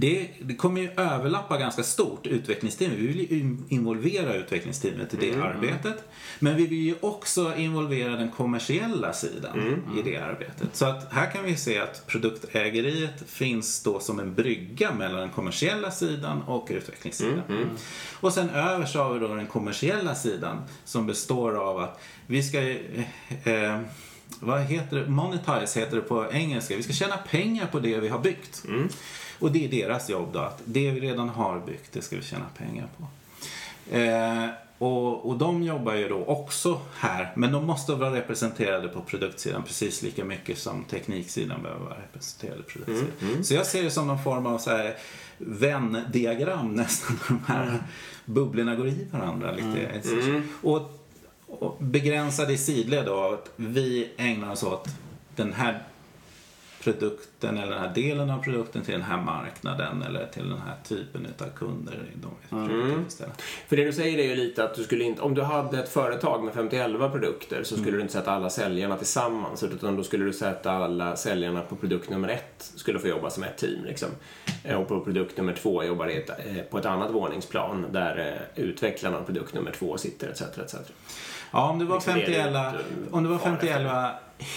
Det, det kommer ju överlappa ganska stort utvecklingsteamet. Vi vill ju in- involvera utvecklingsteamet i det arbetet. Men vi vill ju också involvera den kommersiella sidan i det arbetet. Så att här kan vi se att produktägeriet finns då som en brygga mellan den kommersiella sidan och utvecklingssidan. Och sen över så har vi då den kommersiella sidan som består av att vi ska eh, eh, vad heter det? Monetize heter det på engelska. Vi ska tjäna pengar på det vi har byggt. Och det är deras jobb då, att det vi redan har byggt, det ska vi tjäna pengar på. Eh, och, och de jobbar ju då också här, men de måste vara representerade på produktsidan precis lika mycket som tekniksidan behöver vara representerad på produktsidan. Så jag ser det som någon form av så här vändiagram nästan. De här bubblorna går i varandra lite. Och, och begränsade i sidled då, att vi ägnar oss åt den här produkten eller den här delen av produkten till den här marknaden eller till den här typen av kunder. De tillfredsställa. För det du säger är ju lite att du skulle inte, om du hade ett företag med 51 produkter så skulle du inte sätta alla säljarna tillsammans utan då skulle du sätta alla säljarna på produkt nummer ett skulle få jobba som ett team liksom. Och på produkt nummer två jobbar eh, på ett annat våningsplan där eh, utvecklarna av produkt nummer två sitter etc. etc. Ja, om det var Liksom det är 51, lite om det var fara 51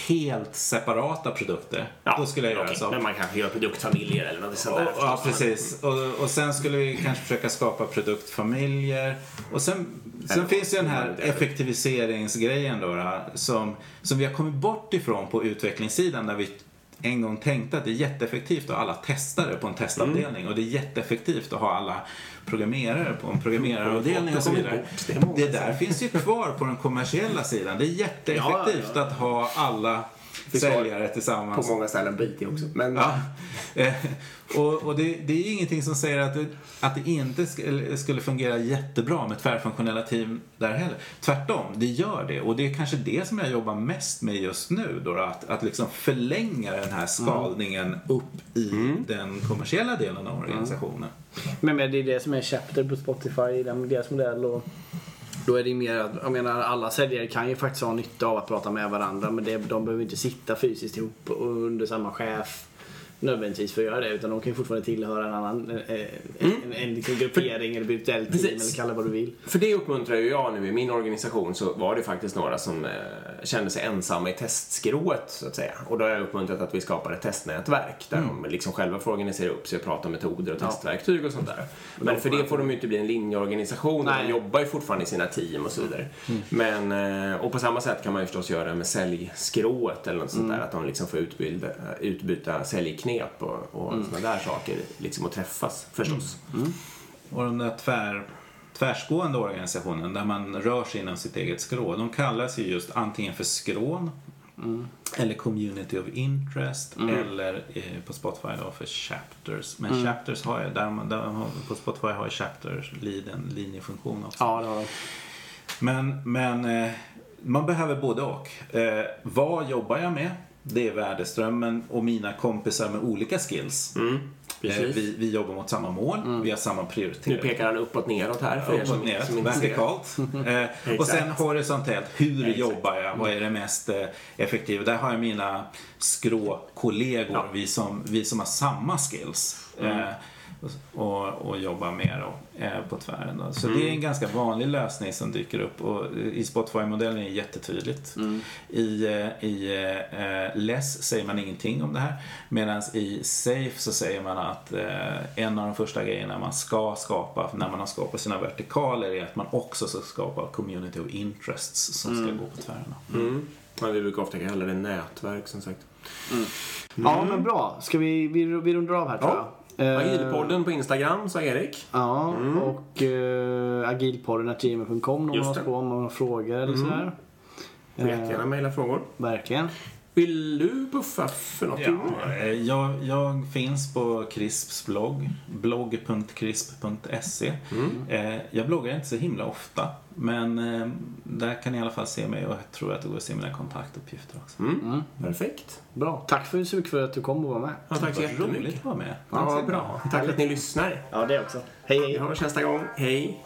helt separata produkter, då skulle jag göra okej, så. Men man kanske gör produktfamiljer eller något sånt där. Och, ja, precis. Och, och sen skulle vi kanske försöka skapa produktfamiljer. Och sen, sen finns ju den här det- effektiviseringsgrejen då, som, som vi har kommit bort ifrån på utvecklingssidan där vi en gång tänkte att det är jätteeffektivt att ha alla testare på en testavdelning. Och det är jätteeffektivt att ha alla programmerare på en programmeraravdelning och så vidare. det där finns ju kvar på den kommersiella sidan. Det är jätteeffektivt Ja, ja, att ha alla säljare tillsammans. På många ställen på IT också. Men Ja. Eh, och och det, det är ju ingenting som säger att det, att det inte sk- skulle fungera jättebra med tvärfunktionella team där heller. Tvärtom, det gör det. Och det är kanske det som jag jobbar mest med just nu. Då, att, att liksom förlänga den här skalningen upp i den kommersiella delen av organisationen. Men, men det är det som är Chapter på Spotify, den- deras modell. Och då är det mer att, jag menar alla säljare kan ju faktiskt ha nytta av att prata med varandra men det, de behöver inte sitta fysiskt ihop under samma chef nödvändigtvis för att göra det utan de kan ju fortfarande tillhöra en annan eh, en, en liksom gruppering eller virtuell team Precis. eller kalla vad du vill. För det uppmuntrar ju jag nu i min organisation så var det faktiskt några som eh, kände sig ensamma i testskrået så att säga. Och då har jag uppmuntrat att vi skapar ett testnätverk där de liksom själva får organisera upp sig och prata om metoder och Ja. testverktyg och sånt där. Men för det får de ju inte bli en linjeorganisation. Nej. De jobbar ju fortfarande i sina team och så vidare. Men, eh, och på samma sätt kan man ju förstås göra med säljskrået eller något sånt där. Att de liksom får utbilda, utbyta säljknep och, och såna där saker. Liksom att träffas förstås. Och den där tvär, tvärsgående organisationen där man rör sig inom sitt eget skrå. De kallas ju just antingen för skrån eller community of interest eller eh, på Spotify då för chapters. Men chapters har jag, där man, där har, på Spotify har jag chapters lead en linjefunktion också. Ja, det har. Men, men eh, man behöver både och. Eh, vad jobbar jag med? Det är värdeströmmen och mina kompisar med olika skills. Mm, Eh, vi, vi jobbar mot samma mål, vi har samma Nu prioritering. pekar han uppåt neråt här för er Uppåt som, neråt, som inte vertikalt. Eh, och sen horisontellt, hur Exakt. jobbar jag? Vad är det mest eh, effektiva? Där har jag mina skrå-kollegor, Ja. vi, som, vi som har samma skills. Eh, och, och jobbar med då, eh, på tvären. Då. Så det är en ganska vanlig lösning som dyker upp och i Spotify-modellen är det jättetydligt. I, eh, i eh, Less säger man ingenting om det här medan i Safe så säger man att eh, en av de första grejerna man ska skapa när man har skapat sina vertikaler är att man också ska skapa community of interests som ska gå på tvären. då. Men vi brukar ofta kalla det nätverk som sagt. Ja, men bra. Ska vi, vi, vi rundar av här tror Ja. jag. Eh, Agilpodden på Instagram, sa Erik. Ja, och uh, agilpodden.gmail.com om man har frågor eller sådär. Får jättegärna mejla frågor. Verkligen. Vill du puffa för något? Ja, eh, jag, jag finns på Crisps blogg, blogg.crisp.se. Eh, Jag bloggar inte så himla ofta, men eh, där kan ni i alla fall se mig och jag tror att det går att se mina kontaktuppgifter också. Mm. Perfekt. Bra. Tack för, så mycket för att du kom och var med. Ja, tack så jättemycket. roligt att vara med. Ja, bra. Tack för att ni lyssnar. Ja, det också. Hej, hej. Vi hörs nästa gång. Hej.